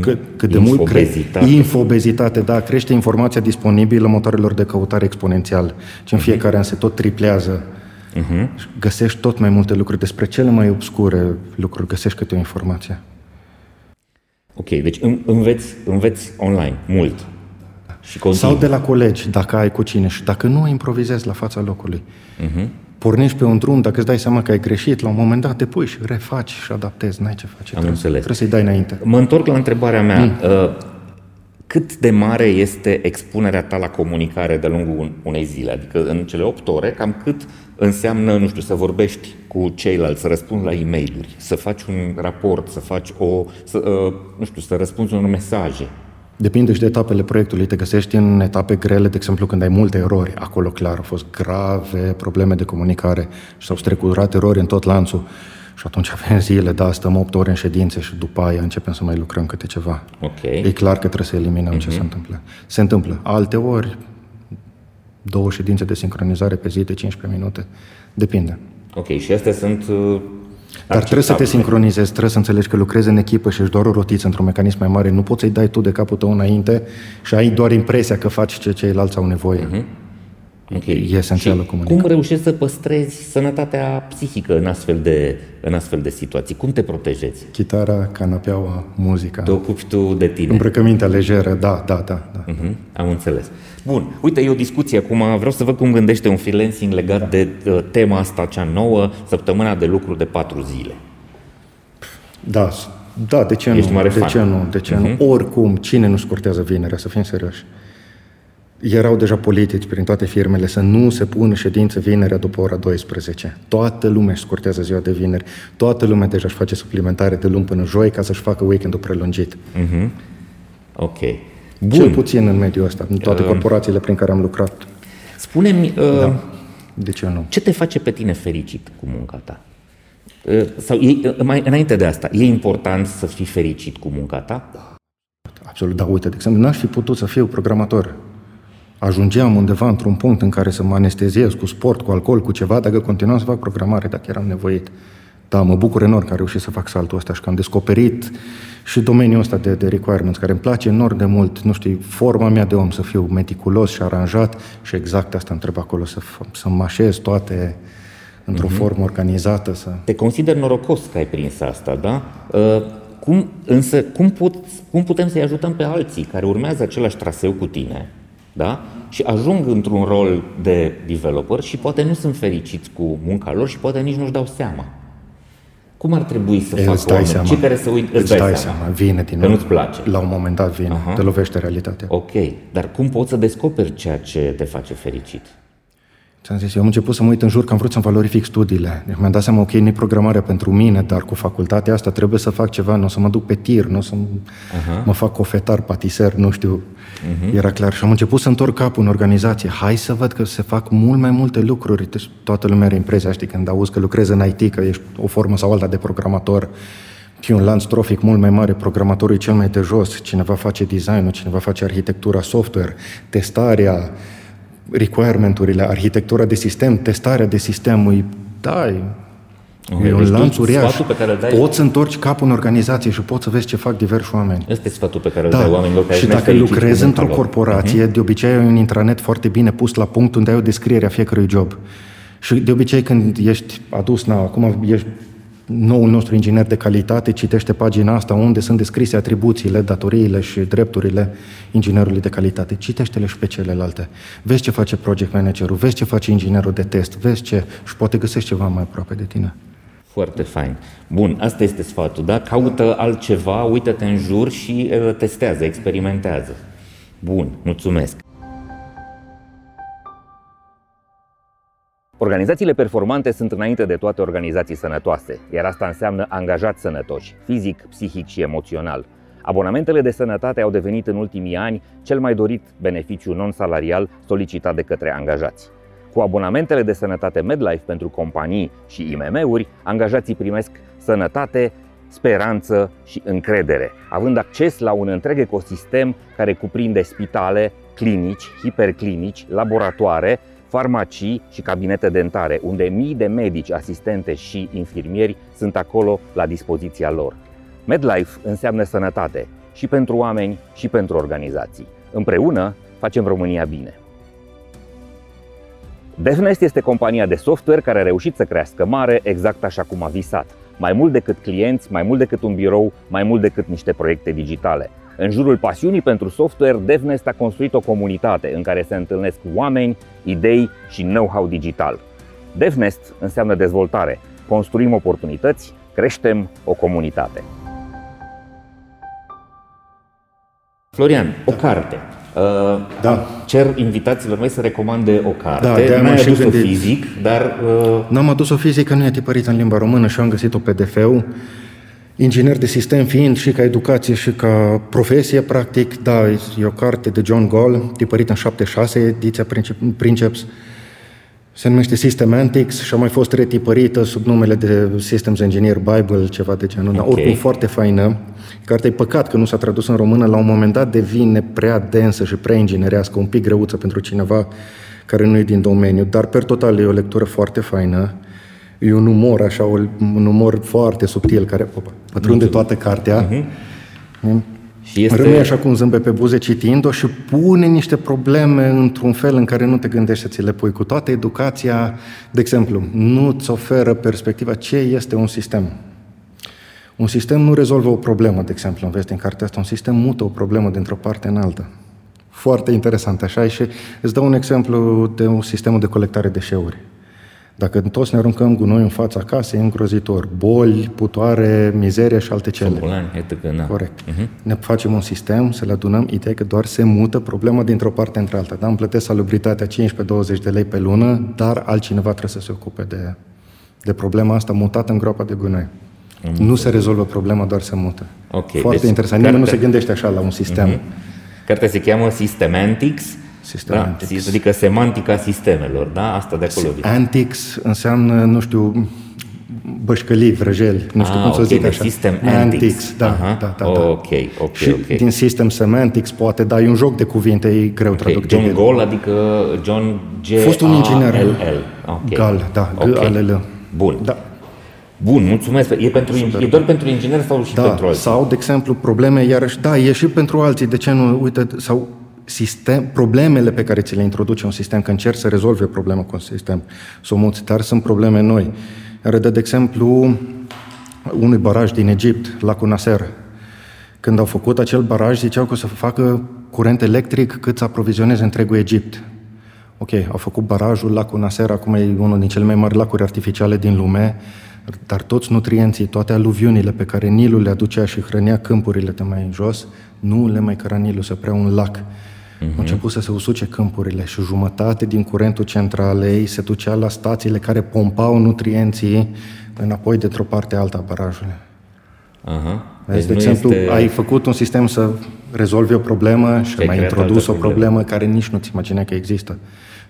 Cât, cât de mult crește infobezitate, da, crește informația disponibilă motoarelor de căutare exponențial, ce în mhm. fiecare an se tot triplează. Uh-huh. Găsești tot mai multe lucruri despre cele mai obscure lucruri, găsești câte o informație. Ok, deci înveți, înveți online mult. Și Sau de la colegi, dacă ai cu cine și dacă nu, improvizezi la fața locului. Uh-huh. Pornești pe un drum, dacă îți dai seama că ai greșit, la un moment dat te pui și refaci și adaptezi, n-ai ce face. Am trebuie, înțeles. Trebuie să-i dai înainte. Mă întorc la întrebarea mea. Mm. Uh, cât de mare este expunerea ta la comunicare de lungul unei zile? Adică în cele 8 ore, cam cât înseamnă, nu știu, să vorbești cu ceilalți, să răspunzi la e mail să faci un raport, să faci o, să, uh, nu știu, să răspunzi unor mesaje. Depinde și de etapele proiectului. Te găsești în etape grele, de exemplu, când ai multe erori. Acolo, clar, au fost grave probleme de comunicare și s-au strecurat erori în tot lanțul. Și atunci avem zile, da, stăm 8 ore în ședințe și după aia începem să mai lucrăm câte ceva. Okay. E clar că trebuie să eliminăm uh-huh. ce mhm. se întâmplă. Se întâmplă. Alte ori, două ședințe de sincronizare pe zi de 15 minute. Depinde. Ok, și astea sunt uh, dar trebuie să te sincronizezi, trebuie să înțelegi că lucrezi în echipă și ești doar o rotiță într-un mecanism mai mare. Nu poți să-i dai tu de capul tău înainte și ai doar impresia că faci ce ceilalți au nevoie. Uh-huh. Okay. E esențială comunicare. Cum reușești să păstrezi sănătatea psihică în astfel, de, în astfel de situații? Cum te protejezi? Chitara, canapeaua, muzica. Te ocupi tu de tine. Îmbrăcămintea lejeră, da, da, da. da. Uh-huh. Am înțeles. Bun, uite, e o discuție acum, vreau să văd cum gândește un freelancing legat da. de uh, tema asta cea nouă, săptămâna de lucru de patru zile. Da, da, de ce Ești nu? Mare de fan. ce nu? De ce uh-huh. nu? Mhm. Oricum, cine nu scurtează vinerea, să fim serioși? Erau deja politici prin toate firmele să nu se pună ședință vinerea după ora 12. Toată lumea își scurtează ziua de vineri. Toată lumea deja își face suplimentare de luni până joi ca să-și facă weekendul prelungit. Uh-huh. Ok. Bun. Cel puțin în mediul ăsta, în toate uh, corporațiile prin care am lucrat. Spune-mi, uh, da. de ce nu? Ce te face pe tine fericit cu munca ta? Uh, sau e, uh, mai înainte de asta, e important să fii fericit cu munca ta? Da. Absolut, da, uite, de exemplu, n-aș fi putut să fiu programator. Ajungeam undeva într-un punct în care să mă anesteziez cu sport, cu alcool, cu ceva, dacă continuam să fac programare, dacă eram nevoit. Da, mă bucur enorm că am reușit să fac saltul ăsta și că am descoperit și domeniul ăsta de, de requirements, care îmi place enorm de mult, nu știu, forma mea de om să fiu meticulos și aranjat și exact asta îmi trebuie acolo, să, să mă așez toate într-o uh-huh. formă organizată. Să... Te consider norocos că ai prins asta, da? Uh, cum, însă, cum, put, cum putem să-i ajutăm pe alții care urmează același traseu cu tine, da? Și ajung într-un rol de developer și poate nu sunt fericiți cu munca lor și poate nici nu-și dau seama. Cum ar trebui să facă oamenii? Seama. Cei care să uit, îți, îți dai, dai seama. seama. Vine din nou. nu-ți place. La un moment dat vine. Uh-huh. Te lovește realitatea. Ok. Dar cum poți să descoperi ceea ce te face fericit? Ți-am zis, eu am început să mă uit în jur că am vrut să-mi valorific studiile. Deci mi-am dat seama, ok, nu programarea pentru mine, dar cu facultatea asta trebuie să fac ceva, nu o să mă duc pe tir, nu o să uh-huh. mă fac cofetar, patiser, nu știu. Uh-huh. Era clar. Și am început să întorc capul în organizație. Hai să văd că se fac mult mai multe lucruri. Deci toată lumea are impresia, știi, când auzi că lucrezi în IT, că ești o formă sau alta de programator, fi un lanț trofic mult mai mare, programatorul e cel mai de jos, cineva face designul, cineva face arhitectura software, testarea, requirement-urile, arhitectura de sistem, testarea de sistem, e, da, e, okay, e un deci lanț uriaș. Pe care dai... Poți să întorci capul în organizație și poți să vezi ce fac diversi oameni. Este sfatul pe care da. îl dai oamenilor care Și dacă lucrezi într-o corporație, uh-huh. de obicei ai un intranet foarte bine pus la punct unde ai o descriere a fiecărui job. Și de obicei când ești adus, na, acum ești noul nostru inginer de calitate citește pagina asta unde sunt descrise atribuțiile, datoriile și drepturile inginerului de calitate. Citește-le și pe celelalte. Vezi ce face project managerul, vezi ce face inginerul de test, vezi ce și poate găsești ceva mai aproape de tine. Foarte fain. Bun, asta este sfatul, da? Caută altceva, uită-te în jur și uh, testează, experimentează. Bun, mulțumesc. Organizațiile performante sunt înainte de toate organizații sănătoase, iar asta înseamnă angajați sănătoși, fizic, psihic și emoțional. Abonamentele de sănătate au devenit în ultimii ani cel mai dorit beneficiu non-salarial solicitat de către angajați. Cu abonamentele de sănătate MedLife pentru companii și IMM-uri, angajații primesc sănătate, speranță și încredere, având acces la un întreg ecosistem care cuprinde spitale, clinici, hiperclinici, laboratoare, farmacii și cabinete dentare, unde mii de medici, asistente și infirmieri sunt acolo la dispoziția lor. MedLife înseamnă sănătate, și pentru oameni și pentru organizații. Împreună facem România bine. DevNest este compania de software care a reușit să crească mare exact așa cum a visat. Mai mult decât clienți, mai mult decât un birou, mai mult decât niște proiecte digitale. În jurul pasiunii pentru software, DevNest a construit o comunitate în care se întâlnesc oameni, idei și know-how digital. DevNest înseamnă dezvoltare. Construim oportunități, creștem o comunitate. Florian, o carte. Uh, da. Cer invitațiilor mei să recomande o carte. Da, de N-ai adus-o fizic, dar... Uh... N-am adus-o fizic, că nu e tipărită în limba română și am găsit-o PDF-ul. Inginer de sistem fiind și ca educație și ca profesie, practic, da, e o carte de John Gall, tipărită în 76, ediția Princeps, se numește Systemantics și a mai fost retipărită sub numele de Systems Engineer Bible, ceva de genul, okay. dar oricum foarte faină. Cartea e păcat că nu s-a tradus în română, la un moment dat devine prea densă și prea inginerească, un pic greuță pentru cineva care nu e din domeniu, dar per total e o lectură foarte faină. E un umor, așa, un umor foarte subtil care opa, pătrunde toată cartea. Uh-huh. Și este... Rămâi așa cu un zâmbet pe buze citind-o și pune niște probleme într-un fel în care nu te gândești să ți le pui. Cu toată educația, de exemplu, nu-ți oferă perspectiva ce este un sistem. Un sistem nu rezolvă o problemă, de exemplu, înveți din cartea asta, un sistem mută o problemă dintr-o parte în alta. Foarte interesant, așa, și îți dau un exemplu de un sistem de colectare deșeuri. Dacă toți ne aruncăm gunoi în fața casei, e îngrozitor. Boli, putoare, mizerie și alte cele. Bolani, etc. Na. Corect. Uh-huh. Ne facem un sistem, să le adunăm, ideea că doar se mută problema dintr-o parte între alta. Da, îmi plătesc salubritatea 15-20 de lei pe lună, dar altcineva trebuie să se ocupe de, de problema asta mutată în groapa de gunoi. Mm-hmm. Nu se rezolvă problema, doar se mută. Okay, Foarte deci interesant. Nimeni nu se gândește așa la un sistem. Mm-hmm. Cartea se cheamă Systemantics Systematics. Da, adică semantica sistemelor, da? Asta de acolo. Antics înseamnă, nu știu, bășcălii, vrăjeli, nu știu ah, cum okay, să zic așa. System Antics. antics da, uh-huh. da, da, da. Ok, ok, și ok. din System Semantics poate, dar e un joc de cuvinte, e greu okay. traduc. John Gall, adică John G. Fost un inginer. L L. Okay. Gal, da, G okay. L L. Bun. Da. Bun, mulțumesc. E, pentru, e doar pentru ingineri sau și da, pentru alții? sau, de exemplu, probleme, iarăși, da, e și pentru alții. De ce nu, uite, sau sistem, problemele pe care ți le introduce un sistem, că încerci să rezolve problema cu un sistem, să o muți, dar sunt probleme noi. Iar de, de exemplu, unui baraj din Egipt, la Nasser. Când au făcut acel baraj, ziceau că o să facă curent electric cât să aprovizioneze întregul Egipt. Ok, au făcut barajul, lacul Nasser, acum e unul din cele mai mari lacuri artificiale din lume, dar toți nutrienții, toate aluviunile pe care Nilul le aducea și hrănea câmpurile de mai în jos, nu le mai căra Nilul să prea un lac. Uh-huh. Au început să se usuce câmpurile și jumătate din curentul centralei se ducea la stațiile care pompau nutrienții înapoi de o parte alta a barajului. Uh-huh. Deci, de exemplu, este... ai făcut un sistem să rezolvi o problemă și ai mai introdus o problemă care nici nu-ți imaginea că există.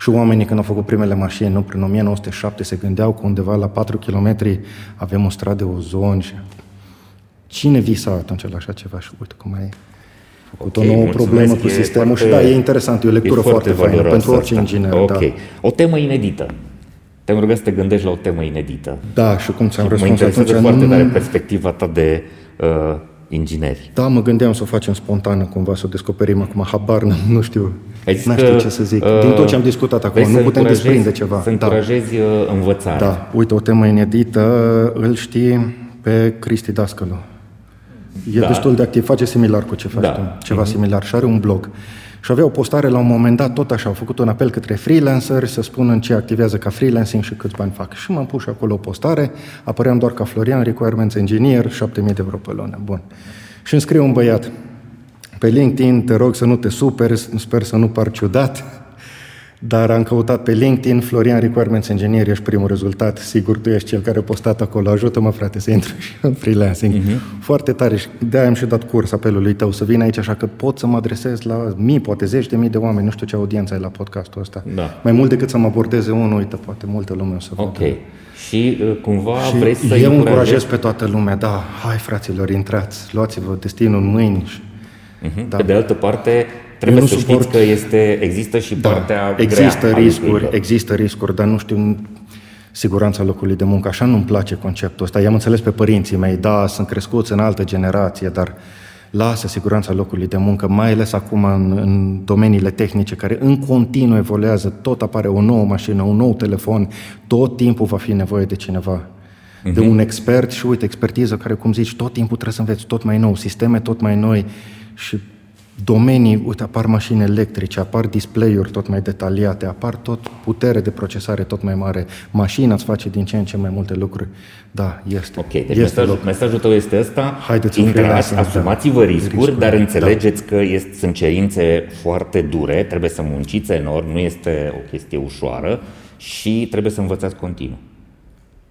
Și oamenii când au făcut primele mașini, nu, prin 1907, se gândeau că undeva la 4 km avem o stradă ozon și... Cine visa atunci la așa ceva? Și uite cum ai făcut okay, o nouă problemă cu sistemul foarte, și da, e interesant, e o lectură e foarte, foarte faină pentru orice inginer. Ok. Da. O temă inedită. Te-am rugat să te gândești la o temă inedită. Da, și cum ți-am răspuns mă atunci... foarte tare perspectiva ta de uh, ingineri. Da, mă gândeam să o facem spontană, cumva, să o descoperim acum, habar, nu știu, nu știu ce să zic. Uh, Din tot ce am discutat acum, nu putem desprinde ceva. Să da. încurajezi da. învățarea. Da, uite, o temă inedită, îl știi pe Cristi Dascălu. E da. destul de activ, face similar cu ce faci da. tu, ceva mm-hmm. similar și are un blog. Și avea o postare la un moment dat, tot așa, au făcut un apel către freelanceri să spună în ce activează ca freelancing și câți bani fac. Și m-am pus și acolo o postare, apăream doar ca Florian, Requirements Engineer, 7000 de euro pe lună. Bun. Și îmi scrie un băiat, pe LinkedIn, te rog să nu te superi, sper să nu par ciudat, dar am căutat pe LinkedIn, Florian Requirements Engineer, ești primul rezultat, sigur tu ești cel care a postat acolo, ajută-mă frate să intru și în freelancing. Uh-huh. Foarte tare și de-aia am și dat curs apelului tău să vin aici, așa că pot să mă adresez la mii, poate zeci de mii de oameni, nu știu ce audiență ai la podcastul ăsta. Da. Mai mult decât să mă abordeze unul, uite, poate multă lume o să Ok. Și uh, cumva și vreți să eu încurajez pe toată lumea, da, hai fraților, intrați, luați-vă destinul în mâini. Și, uh-huh. da. Pe de altă parte, Trebuie nu să suport... știți că este, există și da, partea există grea riscuri, există riscuri, dar nu știu siguranța locului de muncă. Așa nu-mi place conceptul ăsta. I-am înțeles pe părinții mei, da, sunt crescuți în altă generație, dar lasă siguranța locului de muncă, mai ales acum în, în domeniile tehnice care în continuu evoluează, tot apare o nouă mașină, un nou telefon, tot timpul va fi nevoie de cineva uh-huh. de mhm. un expert și uite, expertiză care, cum zici, tot timpul trebuie să înveți tot mai nou, sisteme tot mai noi și domenii, uite, apar mașini electrice, apar display-uri tot mai detaliate, apar tot putere de procesare tot mai mare, mașina îți face din ce în ce mai multe lucruri. Da, este. Ok, deci este mesajul, mesajul tău este ăsta, Haideți intrați, asumați-vă da. riscuri, riscuri, dar înțelegeți da. că este, sunt cerințe foarte dure, trebuie să munciți enorm, nu este o chestie ușoară și trebuie să învățați continuu.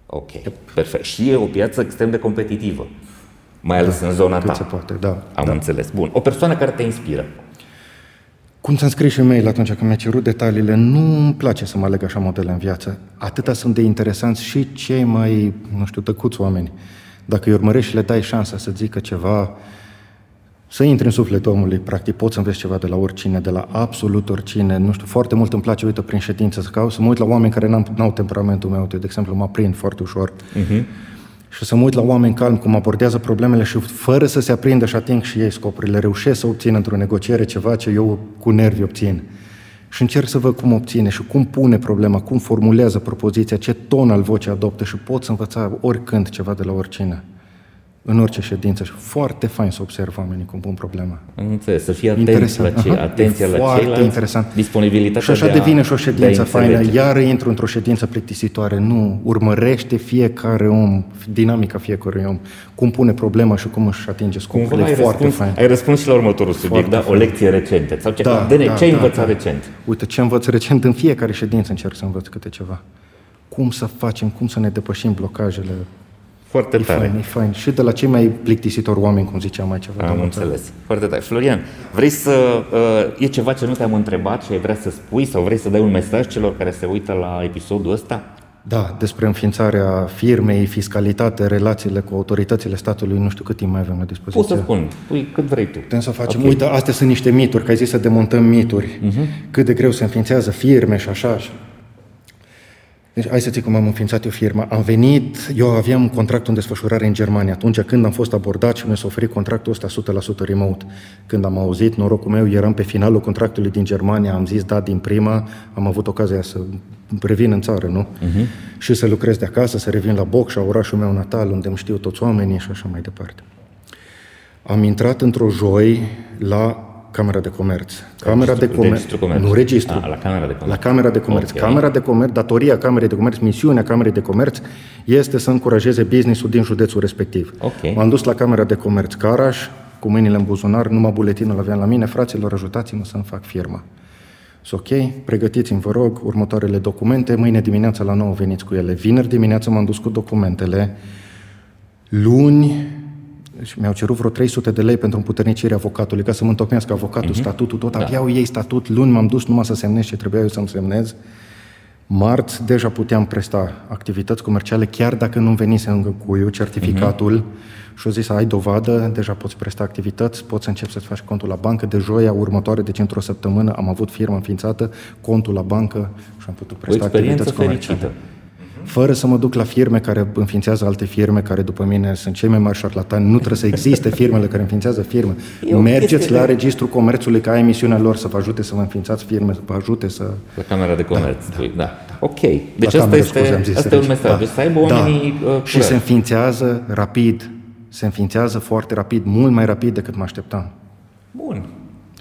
Ok, perfect. Și e o piață extrem de competitivă mai ales da, în zona ta. Se poate, da. Am da. înțeles. Bun. O persoană care te inspiră. Cum ți-am scris și mail atunci când mi-a cerut detaliile, nu îmi place să mă aleg așa modele în viață. Atâta sunt de interesanți și cei mai, nu știu, tăcuți oameni. Dacă îi urmărești și le dai șansa să zică ceva, să intri în sufletul omului, practic poți să înveți ceva de la oricine, de la absolut oricine. Nu știu, foarte mult îmi place, uite, prin ședință, să caut, să mă uit la oameni care n au temperamentul meu. De exemplu, mă prind foarte ușor. Uh-huh și să mă uit la oameni calmi cum abordează problemele și fără să se aprindă și ating și ei scopurile, reușesc să obțin într-o negociere ceva ce eu cu nervi obțin. Și încerc să văd cum obține și cum pune problema, cum formulează propoziția, ce ton al vocii adoptă și pot să învăța oricând ceva de la oricine în orice ședință și foarte fain să observ oamenii cum pun problema. Am înțeles, să fie atenți la ce, atenția la foarte ceilalți, interesant. disponibilitatea Și așa de devine și o ședință faină, iar intru într-o ședință plictisitoare, nu, urmărește fiecare om, dinamica fiecărui om, cum pune problema și cum își atinge scopul, e foarte răspuns, fain. Ai răspuns și la următorul subiect, da? O lecție recentă. Sau ce, da, de da, ce ai da, învățat da. recent? Uite, ce învăț recent, în fiecare ședință încerc să învăț câte ceva. Cum să facem, cum să ne depășim blocajele foarte e tare. Fain, e fain. Și de la cei mai plictisitori oameni, cum ziceam mai ceva. Am înțeles. Tare. Foarte tare. Florian, vrei să... Uh, e ceva ce nu te-am întrebat și ai vrea să spui sau vrei să dai un mesaj celor care se uită la episodul ăsta? Da, despre înființarea firmei, fiscalitate, relațiile cu autoritățile statului, nu știu cât timp mai avem la dispoziție. Poți să spun, pui cât vrei tu. Putem să facem. Okay. Uite, astea sunt niște mituri, că ai zis să demontăm mituri. Uh-huh. Cât de greu se înființează firme și așa. Deci, hai să zic cum am înființat eu firma. Am venit, eu aveam contractul în desfășurare în Germania. Atunci când am fost abordat și mi s-a oferit contractul ăsta 100% remote. Când am auzit, norocul meu, eram pe finalul contractului din Germania, am zis da din prima, am avut ocazia să revin în țară, nu? Uh-huh. Și să lucrez de acasă, să revin la Bocșa, orașul meu natal, unde îmi știu toți oamenii și așa mai departe. Am intrat într-o joi la Camera de Comerț. Camera registru, de Comerț. Registru comerț. Nu registru. A, la Camera de Comerț. La Camera de Comerț. Okay. Camera de Comerț, datoria Camerei de Comerț, misiunea Camerei de Comerț este să încurajeze businessul din județul respectiv. Okay. M-am dus la Camera de Comerț Caraș, cu mâinile în buzunar, numai buletinul aveam la mine, fraților, ajutați-mă să-mi fac firma. Sunt ok, pregătiți-mi, vă rog, următoarele documente, mâine dimineața la 9 veniți cu ele. Vineri dimineața m-am dus cu documentele, luni și mi-au cerut vreo 300 de lei pentru împuternicirea avocatului, ca să mă întocmească avocatul, uh-huh. statutul, tot. Da. Aveau ei statut, luni m-am dus numai să semnez ce trebuia eu să-mi semnez. Marți deja puteam presta activități comerciale, chiar dacă nu venise încă cu eu certificatul uh-huh. și au zis, ai dovadă, deja poți presta activități, poți să începi să-ți faci contul la bancă. De joia următoare, deci într-o săptămână, am avut firma înființată, contul la bancă și am putut presta activități comerciale. Fericită fără să mă duc la firme care înființează alte firme, care după mine sunt cei mai mari șarlatani. Nu trebuie să existe firmele care înființează firme. Mergeți la Registrul Comerțului, ca emisiunea lor să vă ajute să vă înființați firme, să vă ajute să... La Camera de Comerț, da, da, da. da. Ok. Deci asta, este, scuze, asta e un mesaj. Da. Deci să aibă oamenii da. uh, Și se înființează rapid. Se înființează foarte rapid, mult mai rapid decât mă așteptam. Bun.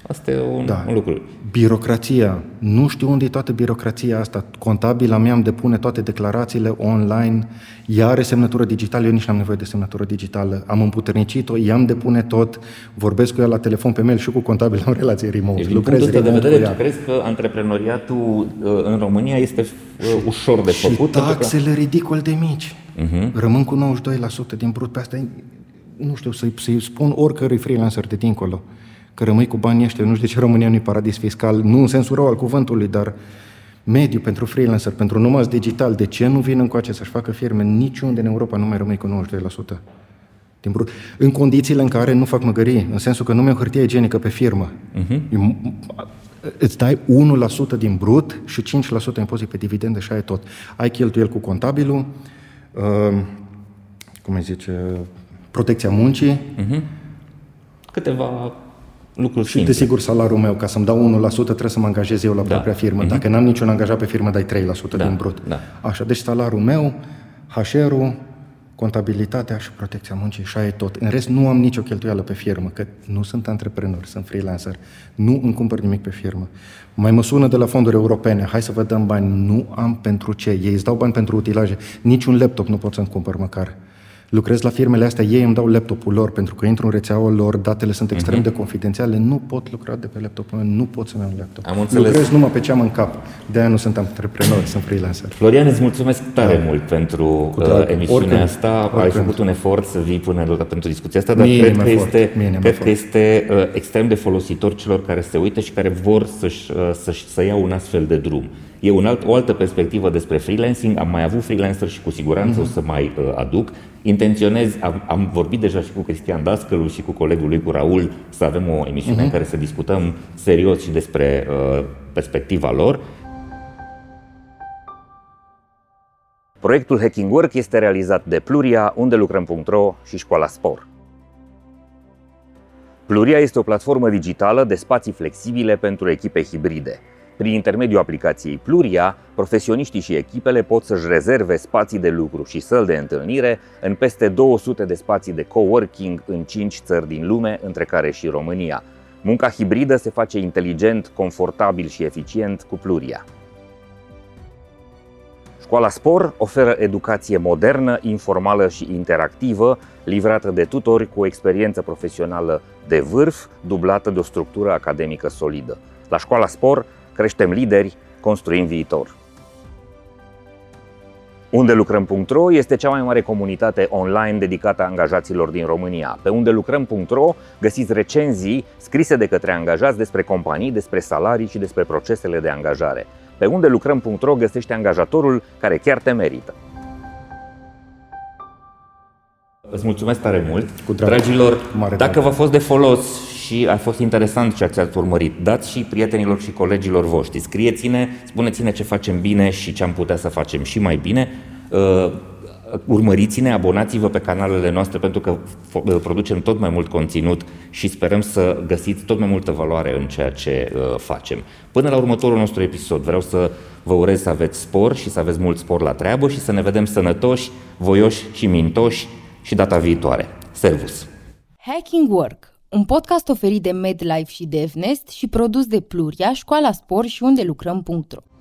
Asta e un, da. un lucru. Birocrația. Nu știu unde e toată birocrația asta. Contabila mea îmi depune toate declarațiile online, ea are semnătură digitală, eu nici n-am nevoie de semnătură digitală. Am împuternicit-o, ea îmi depune tot, vorbesc cu ea la telefon pe mail și cu contabil în relație remote. Deci, Lucrez din de vedere, tu crezi că antreprenoriatul uh, în România este uh, ușor de făcut? Și taxele că... ridicol de mici. Uh-huh. Rămân cu 92% din brut. Pe asta nu știu, să-i, să spun oricărui freelancer de dincolo că rămâi cu banii ăștia. Nu știu de ce România nu e paradis fiscal, nu în sensul rău al cuvântului, dar mediu pentru freelancer, pentru numai digital, de ce nu vin încoace să-și facă firme? Niciunde în Europa nu mai rămâi cu 92% din brut. În condițiile în care nu fac măgării, în sensul că nu mi-au hârtie igienică pe firmă. Uh-huh. Îți dai 1% din brut și 5% impozit pe dividende și ai tot. Ai cheltuiel cu contabilul, uh, cum îi zice, protecția muncii, uh-huh câteva lucruri Și desigur salariul meu, ca să-mi dau 1%, trebuie să mă angajez eu la da. propria firmă. Mm-hmm. Dacă n-am niciun angajat pe firmă, dai 3% da. din brut. Da. Așa, deci salariul meu, HR-ul, contabilitatea și protecția muncii și aia e tot. În rest, nu am nicio cheltuială pe firmă, că nu sunt antreprenor, sunt freelancer. Nu îmi cumpăr nimic pe firmă. Mai mă sună de la fonduri europene, hai să vă dăm bani. Nu am pentru ce. Ei îți dau bani pentru utilaje. Niciun laptop nu pot să-mi cumpăr măcar lucrez la firmele astea, ei îmi dau laptopul lor pentru că intru în rețeaua lor, datele sunt extrem uh-huh. de confidențiale, nu pot lucra de pe laptopul meu, nu pot să-mi iau un laptop. Am înțeles. Lucrez numai pe ce am în cap, de aia nu sunt antreprenor, sunt freelancer. Florian, îți mulțumesc tare da. mult pentru uh, emisiunea oricând, asta, oricând. ai făcut un efort să vii până la pentru discuția asta, dar Minim cred că efort. este, Minim cred efort. că este uh, extrem de folositor celor care se uită și care vor să-și, uh, să-și, să iau un astfel de drum. E un alt, o altă perspectivă despre freelancing, am mai avut freelancer și cu siguranță uh-huh. o să mai uh, aduc. Intenționez, am, am vorbit deja și cu Cristian Dascălu și cu colegul lui, cu Raul, să avem o emisiune uh-huh. în mhm. care să discutăm serios și despre uh, perspectiva lor. Proiectul Hacking Work este realizat de Pluria, unde lucrăm.ro și Școala Spor. Pluria este o platformă digitală de spații flexibile pentru echipe hibride. Prin intermediul aplicației Pluria, profesioniștii și echipele pot să-și rezerve spații de lucru și săl de întâlnire în peste 200 de spații de coworking în 5 țări din lume, între care și România. Munca hibridă se face inteligent, confortabil și eficient cu Pluria. Școala Spor oferă educație modernă, informală și interactivă, livrată de tutori cu o experiență profesională de vârf, dublată de o structură academică solidă. La Școala Spor creștem lideri, construim viitor. Unde lucrăm.ro este cea mai mare comunitate online dedicată angajaților din România. Pe unde lucrăm.ro găsiți recenzii scrise de către angajați despre companii, despre salarii și despre procesele de angajare. Pe unde lucrăm.ro găsește angajatorul care chiar te merită. Îți mulțumesc tare mult. Cu Dragilor, Mare dacă v-a fost de folos și a fost interesant ceea ce ați urmărit. Dați și prietenilor și colegilor voștri. Scrieți-ne, spuneți-ne ce facem bine și ce am putea să facem și mai bine. Uh, urmăriți-ne, abonați-vă pe canalele noastre pentru că uh, producem tot mai mult conținut și sperăm să găsiți tot mai multă valoare în ceea ce uh, facem. Până la următorul nostru episod, vreau să vă urez să aveți spor și să aveți mult spor la treabă și să ne vedem sănătoși, voioși și mintoși și data viitoare. Servus! Hacking Work un podcast oferit de MedLife și DevNest și produs de Pluria, Școala Spor și unde lucrăm.ro.